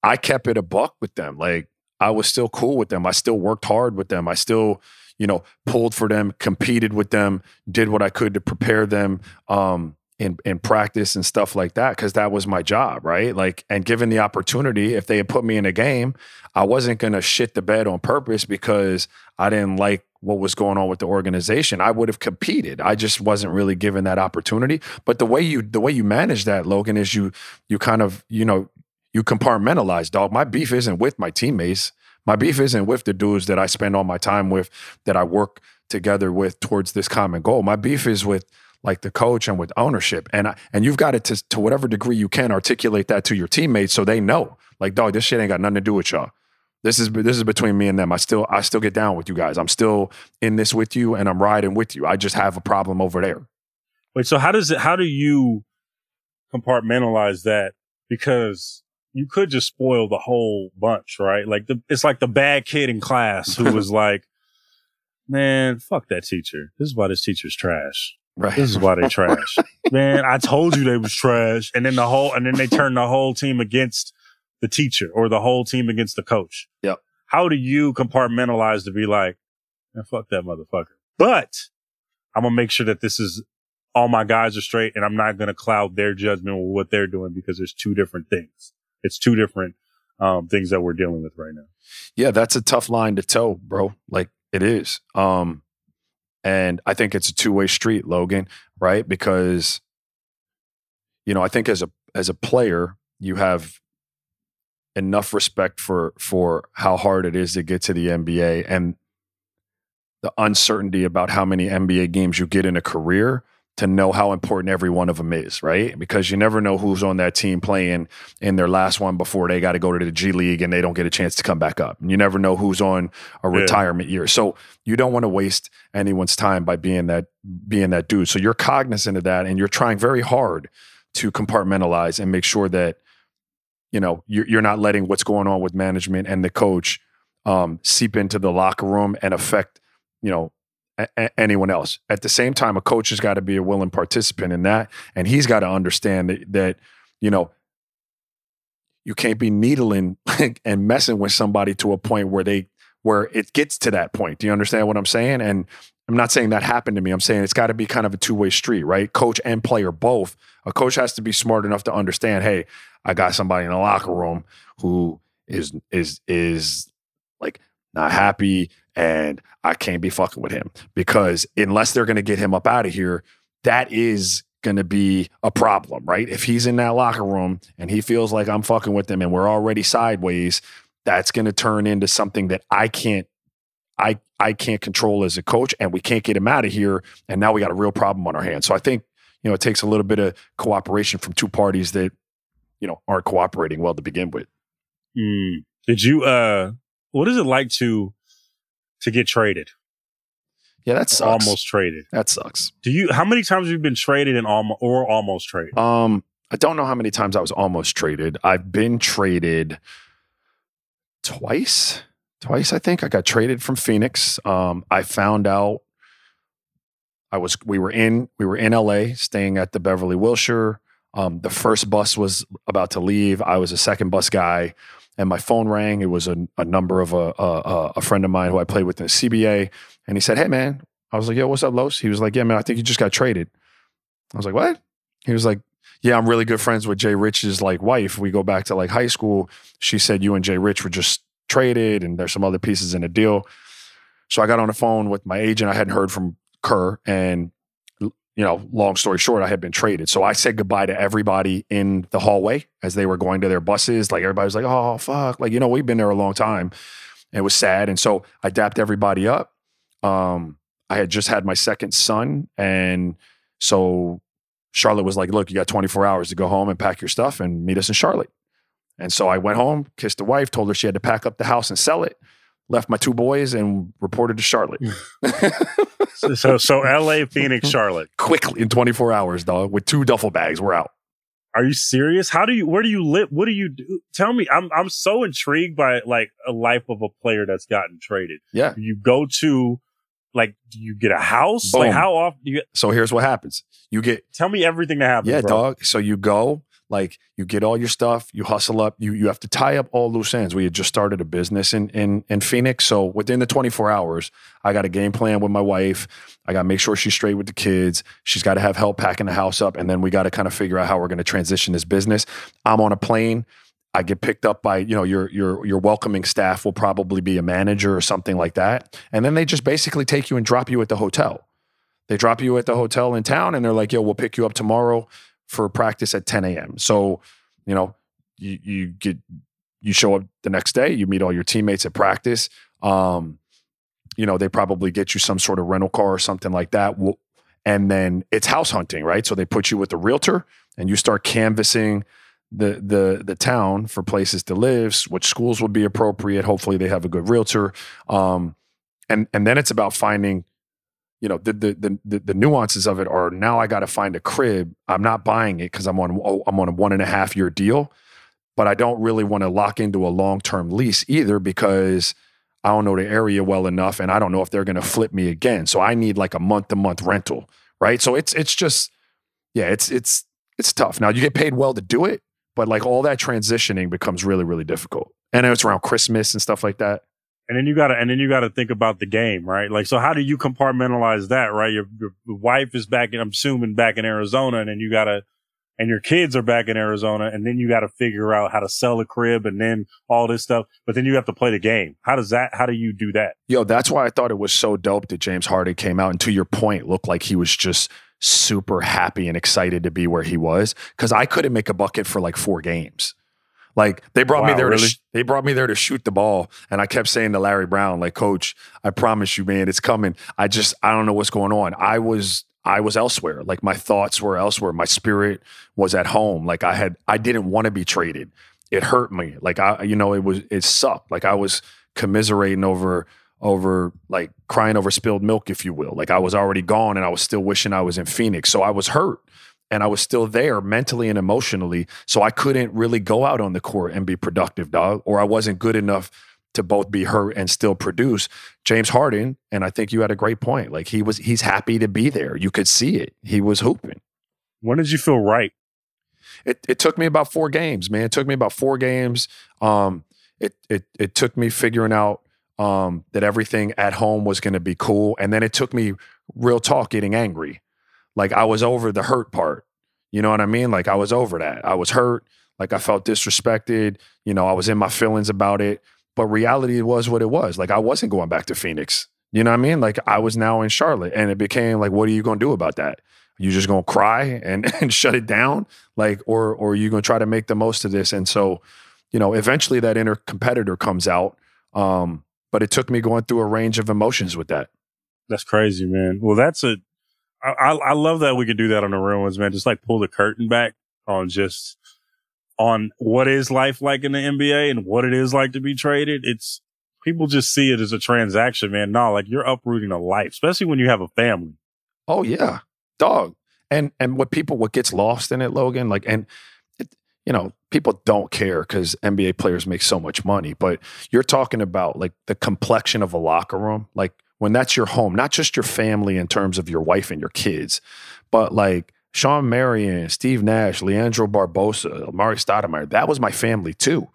I kept it a buck with them. Like I was still cool with them. I still worked hard with them. I still, you know, pulled for them, competed with them, did what I could to prepare them. Um, in, in practice and stuff like that because that was my job right like and given the opportunity if they had put me in a game I wasn't going to shit the bed on purpose because I didn't like what was going on with the organization. I would have competed. I just wasn't really given that opportunity. But the way you the way you manage that, Logan, is you you kind of you know you compartmentalize. Dog, my beef isn't with my teammates. My beef isn't with the dudes that I spend all my time with, that I work together with towards this common goal. My beef is with like the coach and with ownership. And I, and you've got to, to to whatever degree you can articulate that to your teammates so they know. Like, dog, this shit ain't got nothing to do with y'all. This is this is between me and them. I still I still get down with you guys. I'm still in this with you and I'm riding with you. I just have a problem over there. Wait, so how does it, how do you compartmentalize that? Because you could just spoil the whole bunch, right? Like the, it's like the bad kid in class who was like, man, fuck that teacher. This is why this teacher's trash. Right. This is why they trash. man, I told you they was trash. And then the whole, and then they turn the whole team against the teacher or the whole team against the coach. Yep. How do you compartmentalize to be like, man, fuck that motherfucker? But I'm going to make sure that this is all my guys are straight and I'm not going to cloud their judgment with what they're doing because there's two different things. It's two different um, things that we're dealing with right now. Yeah, that's a tough line to toe, bro. Like it is. Um, and I think it's a two way street, Logan, right? Because, you know, I think as a as a player, you have enough respect for for how hard it is to get to the NBA and the uncertainty about how many NBA games you get in a career to know how important every one of them is, right? Because you never know who's on that team playing in their last one before they got to go to the G League and they don't get a chance to come back up. And you never know who's on a Yeah. retirement year. So you don't want to waste anyone's time by being that being that dude. So you're cognizant of that and you're trying very hard to compartmentalize and make sure that you know you're, you're not letting what's going on with management and the coach um, seep into the locker room and affect you know a- anyone else. At the same time, a coach has got to be a willing participant in that, and he's got to understand that, that you know you can't be needling and messing with somebody to a point where they where it gets to that point. Do you understand what I'm saying? And I'm not saying that happened to me. I'm saying it's got to be kind of a two way street, right? Coach and player both. A coach has to be smart enough to understand, hey, I got somebody in the locker room who is is is like not happy and I can't be fucking with him because unless they're going to get him up out of here, that is going to be a problem, right? If he's in that locker room and he feels like I'm fucking with him and we're already sideways, that's going to turn into something that I can't I I can't control as a coach and we can't get him out of here and now we got a real problem on our hands. So I think, you know, it takes a little bit of cooperation from two parties that you know aren't cooperating well to begin with. Mm. Did you, uh, what is it like to, to get traded? Yeah, that sucks. Almost traded. that sucks. Do you, how many times have you been traded and almost, or almost traded? Um, I don't know how many times I was almost traded. I've been traded twice. Twice, I think. I got traded from Phoenix. Um, I found out I was we were in we were in LA staying at the Beverly Wilshire. Um, the first bus was about to leave. I was a second bus guy, and my phone rang. It was a, a number of a, a a friend of mine who I played with in the CBA, and he said, "Hey man," I was like, "Yo, what's up, Los?" He was like, "Yeah man, I think you just got traded." I was like, "What?" He was like, "Yeah, I'm really good friends with Jay Rich's like wife. We go back to like high school. She said you and Jay Rich were just traded, and there's some other pieces in the deal. So I got on the phone with my agent. I hadn't heard from Kerr, and you know, long story short, I had been traded. So I said goodbye to everybody in the hallway as they were going to their buses. Like everybody was like, "Oh fuck!" Like you know, we've been there a long time. And it was sad, and so I dapped everybody up. Um, I had just had my second son, and so Charlotte was like, "Look, you got 24 hours to go home and pack your stuff and meet us in Charlotte." And so I went home, kissed the wife, told her she had to pack up the house and sell it. Left my two boys and reported to Charlotte. So, so, so L.A., Phoenix, Charlotte. Quickly in 24 hours, dog, with two duffel bags. We're out. Are you serious? How do you? Where do you live? What do you do? Tell me. I'm I'm so intrigued by like a life of a player that's gotten traded. Yeah. You go to like? Do you get a house? Like how often? Do you get, So here's what happens. You get tell me everything that happens. Yeah, bro. dog. So you go, like you get all your stuff, you hustle up, you you have to tie up all loose ends. We had just started a business in in in Phoenix. So within the 24 hours, I got a game plan with my wife. I got to make sure she's straight with the kids. She's got to have help packing the house up. And then we got to kind of figure out how we're going to transition this business. I'm on a plane. I get picked up by, you know, your your your welcoming staff will probably be a manager or something like that. And then they just basically take you and drop you at the hotel. They drop you at the hotel in town and they're like, yo, we'll pick you up tomorrow for practice at 10 a.m. So, you know, you, you get, you show up the next day, you meet all your teammates at practice. Um, you know, they probably get you some sort of rental car or something like that. And then it's house hunting, right? So they put you with a realtor and you start canvassing the the the town for places to live, which schools would be appropriate. Hopefully they have a good realtor. Um, and and then it's about finding you know the the the, the, nuances of it are now I got to find a crib. I'm not buying it because I'm on oh, I'm on a one and a half year deal, but I don't really want to lock into a long term lease either because I don't know the area well enough, and I don't know if they're going to flip me again. So I need like a month to month rental, right? So it's it's just yeah, it's it's it's tough. Now you get paid well to do it, but like all that transitioning becomes really really difficult, and it's around Christmas and stuff like that. And then you gotta, and then you gotta think about the game, right? Like, so how do you compartmentalize that, right? Your, your wife is back in, I'm assuming back in Arizona and then you gotta, and your kids are back in Arizona and then you gotta figure out how to sell a crib and then all this stuff. But then you have to play the game. How does that, how do you do that? Yo, that's why I thought it was so dope that James Harden came out and to your point, looked like he was just super happy and excited to be where he was. Cause I couldn't make a bucket for like four games. Like they brought me there really? to sh- they brought me there to shoot the ball, and I kept saying to Larry Brown, like, Coach, I promise you, man, it's coming. I just I don't know what's going on. I was I was elsewhere. Like my thoughts were elsewhere. My spirit was at home. Like I had I didn't want to be traded. It hurt me. Like I you know it was it sucked. Like I was commiserating over over like crying over spilled milk, if you will. Like I was already gone, and I was still wishing I was in Phoenix. So I was hurt and I was still there mentally and emotionally. So I couldn't really go out on the court and be productive, dog, or I wasn't good enough to both be hurt and still produce. James Harden, and I think you had a great point. Like he was, he's happy to be there. You could see it. He was hooping. When did you feel right? It it took me about four games, man. It took me about four games. Um, it it it took me figuring out um that everything at home was going to be cool, and then it took me real talk getting angry. Like I was over the hurt part. You know what I mean? Like I was over that. I was hurt. Like I felt disrespected. You know, I was in my feelings about it. But reality was what it was. Like I wasn't going back to Phoenix. You know what I mean? Like I was now in Charlotte, and it became like, what are you going to do about that? You just going to cry and and shut it down, like, or or are you going to try to make the most of this? And so, you know, eventually that inner competitor comes out. Um, but it took me going through a range of emotions with that. That's crazy, man. Well, that's a, I, I, love that we can do that on the real ones, man. Just like pull the curtain back on just on what is life like in the NBA and what it is like to be traded. It's people just see it as a transaction, man. No, like you're uprooting a life, especially when you have a family. Oh yeah, dog. And and what people what gets lost in it, Logan, like and it, you know people don't care because NBA players make so much money, but you're talking about like the complexion of a locker room, like when that's your home, not just your family in terms of your wife and your kids, but like Shawn Marion, Steve Nash, Leandro Barbosa, Amar'e Stoudemire, that was my family too.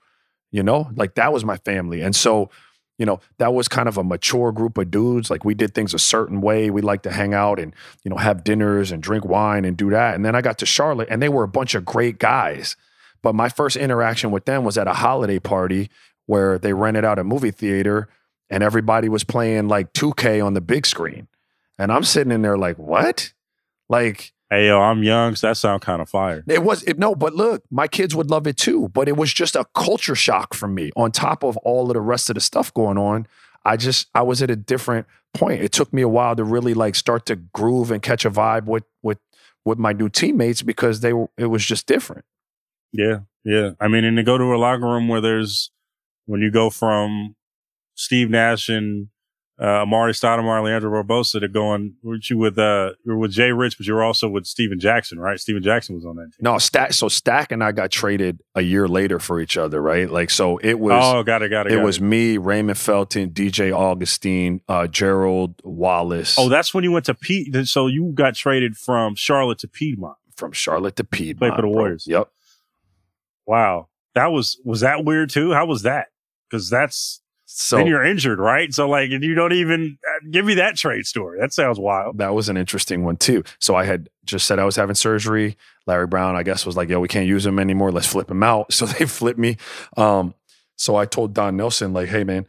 You know, like that was my family, and so you know, that was kind of a mature group of dudes. Like we did things a certain way. We like to hang out and, you know, have dinners and drink wine and do that. And then I got to Charlotte and they were a bunch of great guys. But my first interaction with them was at a holiday party where they rented out a movie theater and everybody was playing like 2K on the big screen. And I'm sitting in there like, what? Like, Hey, yo, I'm young, so that sound kind of fire. it was it, no, but look, my kids would love it too. But it was just a culture shock for me. On top of all of the rest of the stuff going on, I just I was at a different point. It took me a while to really like start to groove and catch a vibe with with with my new teammates because they were it was just different. Yeah, yeah. I mean, and to go to a locker room where there's when you go from Steve Nash and uh, Amar'e Stoudemire, and Leandro Barbosa to going, weren't you with uh, you were with Jay Rich, but you were also with Stephen Jackson, right? Stephen Jackson was on that team. No, Stack. So Stack and I got traded a year later for each other, right? Like so, it was. oh, got it, got it. it got was me, Raymond Felton, DJ Augustin, uh, Gerald Wallace. Oh, that's when you went to Pete. So you got traded from Charlotte to Piedmont. from Charlotte to Piedmont. Played for the bro. Warriors. Yep. Wow, that was was that weird too? How was that? Because that's So then you're injured, right? So like, you don't even uh, give me that trade story. That sounds wild. that was an interesting one too. So I had just said I was having surgery. Larry Brown, I guess, was like, "Yo, we can't use him anymore. Let's flip him out." So they flipped me. Um, so I told Don Nelson, like, "Hey, man,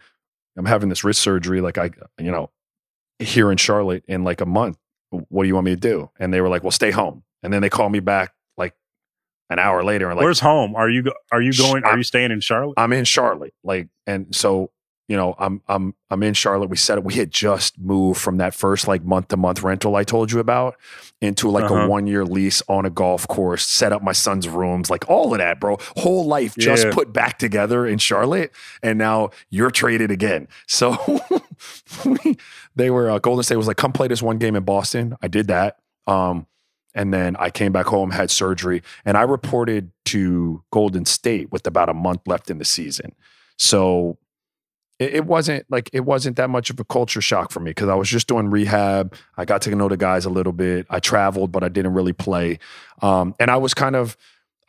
I'm having this wrist surgery. Like, I, you know, here in Charlotte in like a month. What do you want me to do?" And they were like, "Well, stay home." And then they called me back like an hour later and like, Where's home? Are you are you going? Are you staying in Charlotte? I'm in Charlotte. Like, and so, you know, I'm I'm I'm in Charlotte. We said it. We had just moved from that first like month to month rental I told you about into like Uh-huh. a one year lease on a golf course, set up my son's rooms, like all of that, bro. Whole life just Yeah. put back together in Charlotte. And now you're traded again. So they were uh, Golden State was like, come play this one game in Boston. I did that. Um, and then I came back home, had surgery, and I reported to Golden State with about a month left in the season. So it, it wasn't like it wasn't that much of a culture shock for me because I was just doing rehab. I got to know the guys a little bit. I traveled, but I didn't really play. Um, and I was kind of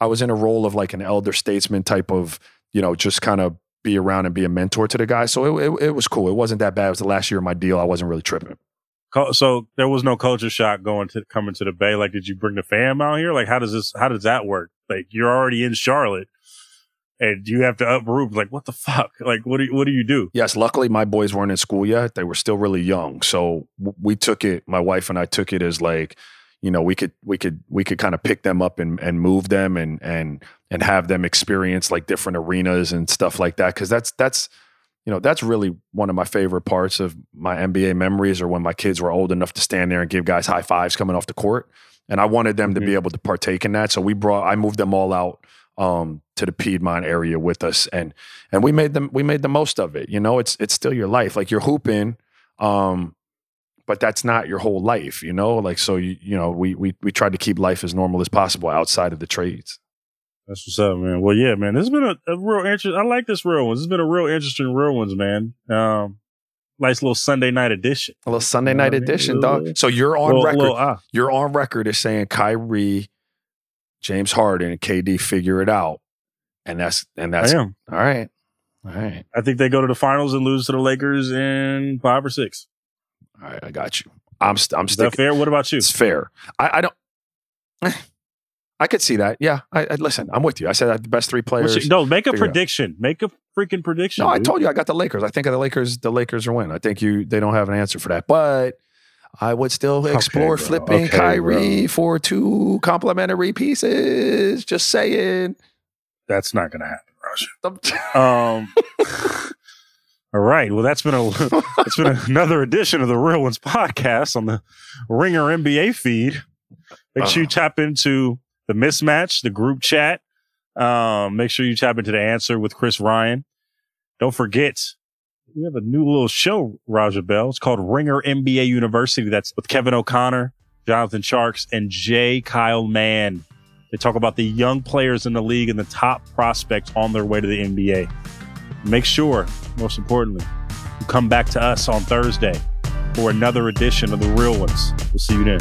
I was in a role of like an elder statesman type of, you know, just kind of be around and be a mentor to the guys. So it, it, it was cool. It wasn't that bad. It was the last year of my deal. I wasn't really tripping. So there was no culture shock going to coming to the Bay. Like, did you bring the fam out here? Like, how does this? How does that work? Like, you're already in Charlotte, and you have to uproot. Like, what the fuck? Like, what do you, what do you do? Yes, luckily my boys weren't in school yet. They were still really young. So we took it, my wife and I took it as like, you know, we could we could we could kind of pick them up and and move them and and and have them experience like different arenas and stuff like that cuz that's that's you know, that's really one of my favorite parts of my NBA memories or when my kids were old enough to stand there and give guys high fives coming off the court. And I wanted them to be Mhm. able to partake in that. So we brought I moved them all out um to the Piedmont area with us and and we made them we made the most of it. You know, it's it's still your life. Like you're hooping, um, but that's not your whole life. You know, like so you you know we we we tried to keep life as normal as possible outside of the trades. That's what's up, man. Well, yeah, man. This has been a, a real interest. I like this real ones. This has been a real interesting real ones, man. Um, nice little Sunday night edition. A little Sunday You know night what I mean? edition, dog. So you're on Little- record. little, ah, you're on record as saying Kyrie, James Harden, and KD figure it out, and that's and that's I all right. All right, I think they go to the finals and lose to the Lakers in five or six. all right. I got you. I'm st- I'm sticking. fair? What about you? It's fair. I, I don't. I could see that. Yeah. I, I listen. I'm with you. I said the best three players. No, make a figure it out. prediction. Make a freaking prediction. No, I told you I got the Lakers. I think the Lakers, the Lakers are win. I think you they don't have an answer for that. But I would still explore bro. flipping Okay, Kyrie for two complimentary pieces. Just saying. That's not going to happen, Raja. Um. all right. Well, that's been a it's been another edition of the Real Ones podcast on the Ringer NBA feed. Make sure you Uh. tap into the mismatch, the group chat. Um, make sure you tap into the answer with Chris Ryan. Don't forget, we have a new little show, Raja Bell. It's called Ringer NBA University. That's with Kevin O'Connor, Jonathan Tjarks, and Jay Kyle Mann. They talk about the young players in the league and the top prospects on their way to the NBA. Make sure, most importantly, you come back to us on Thursday for another edition of The Real Ones. We'll see you then.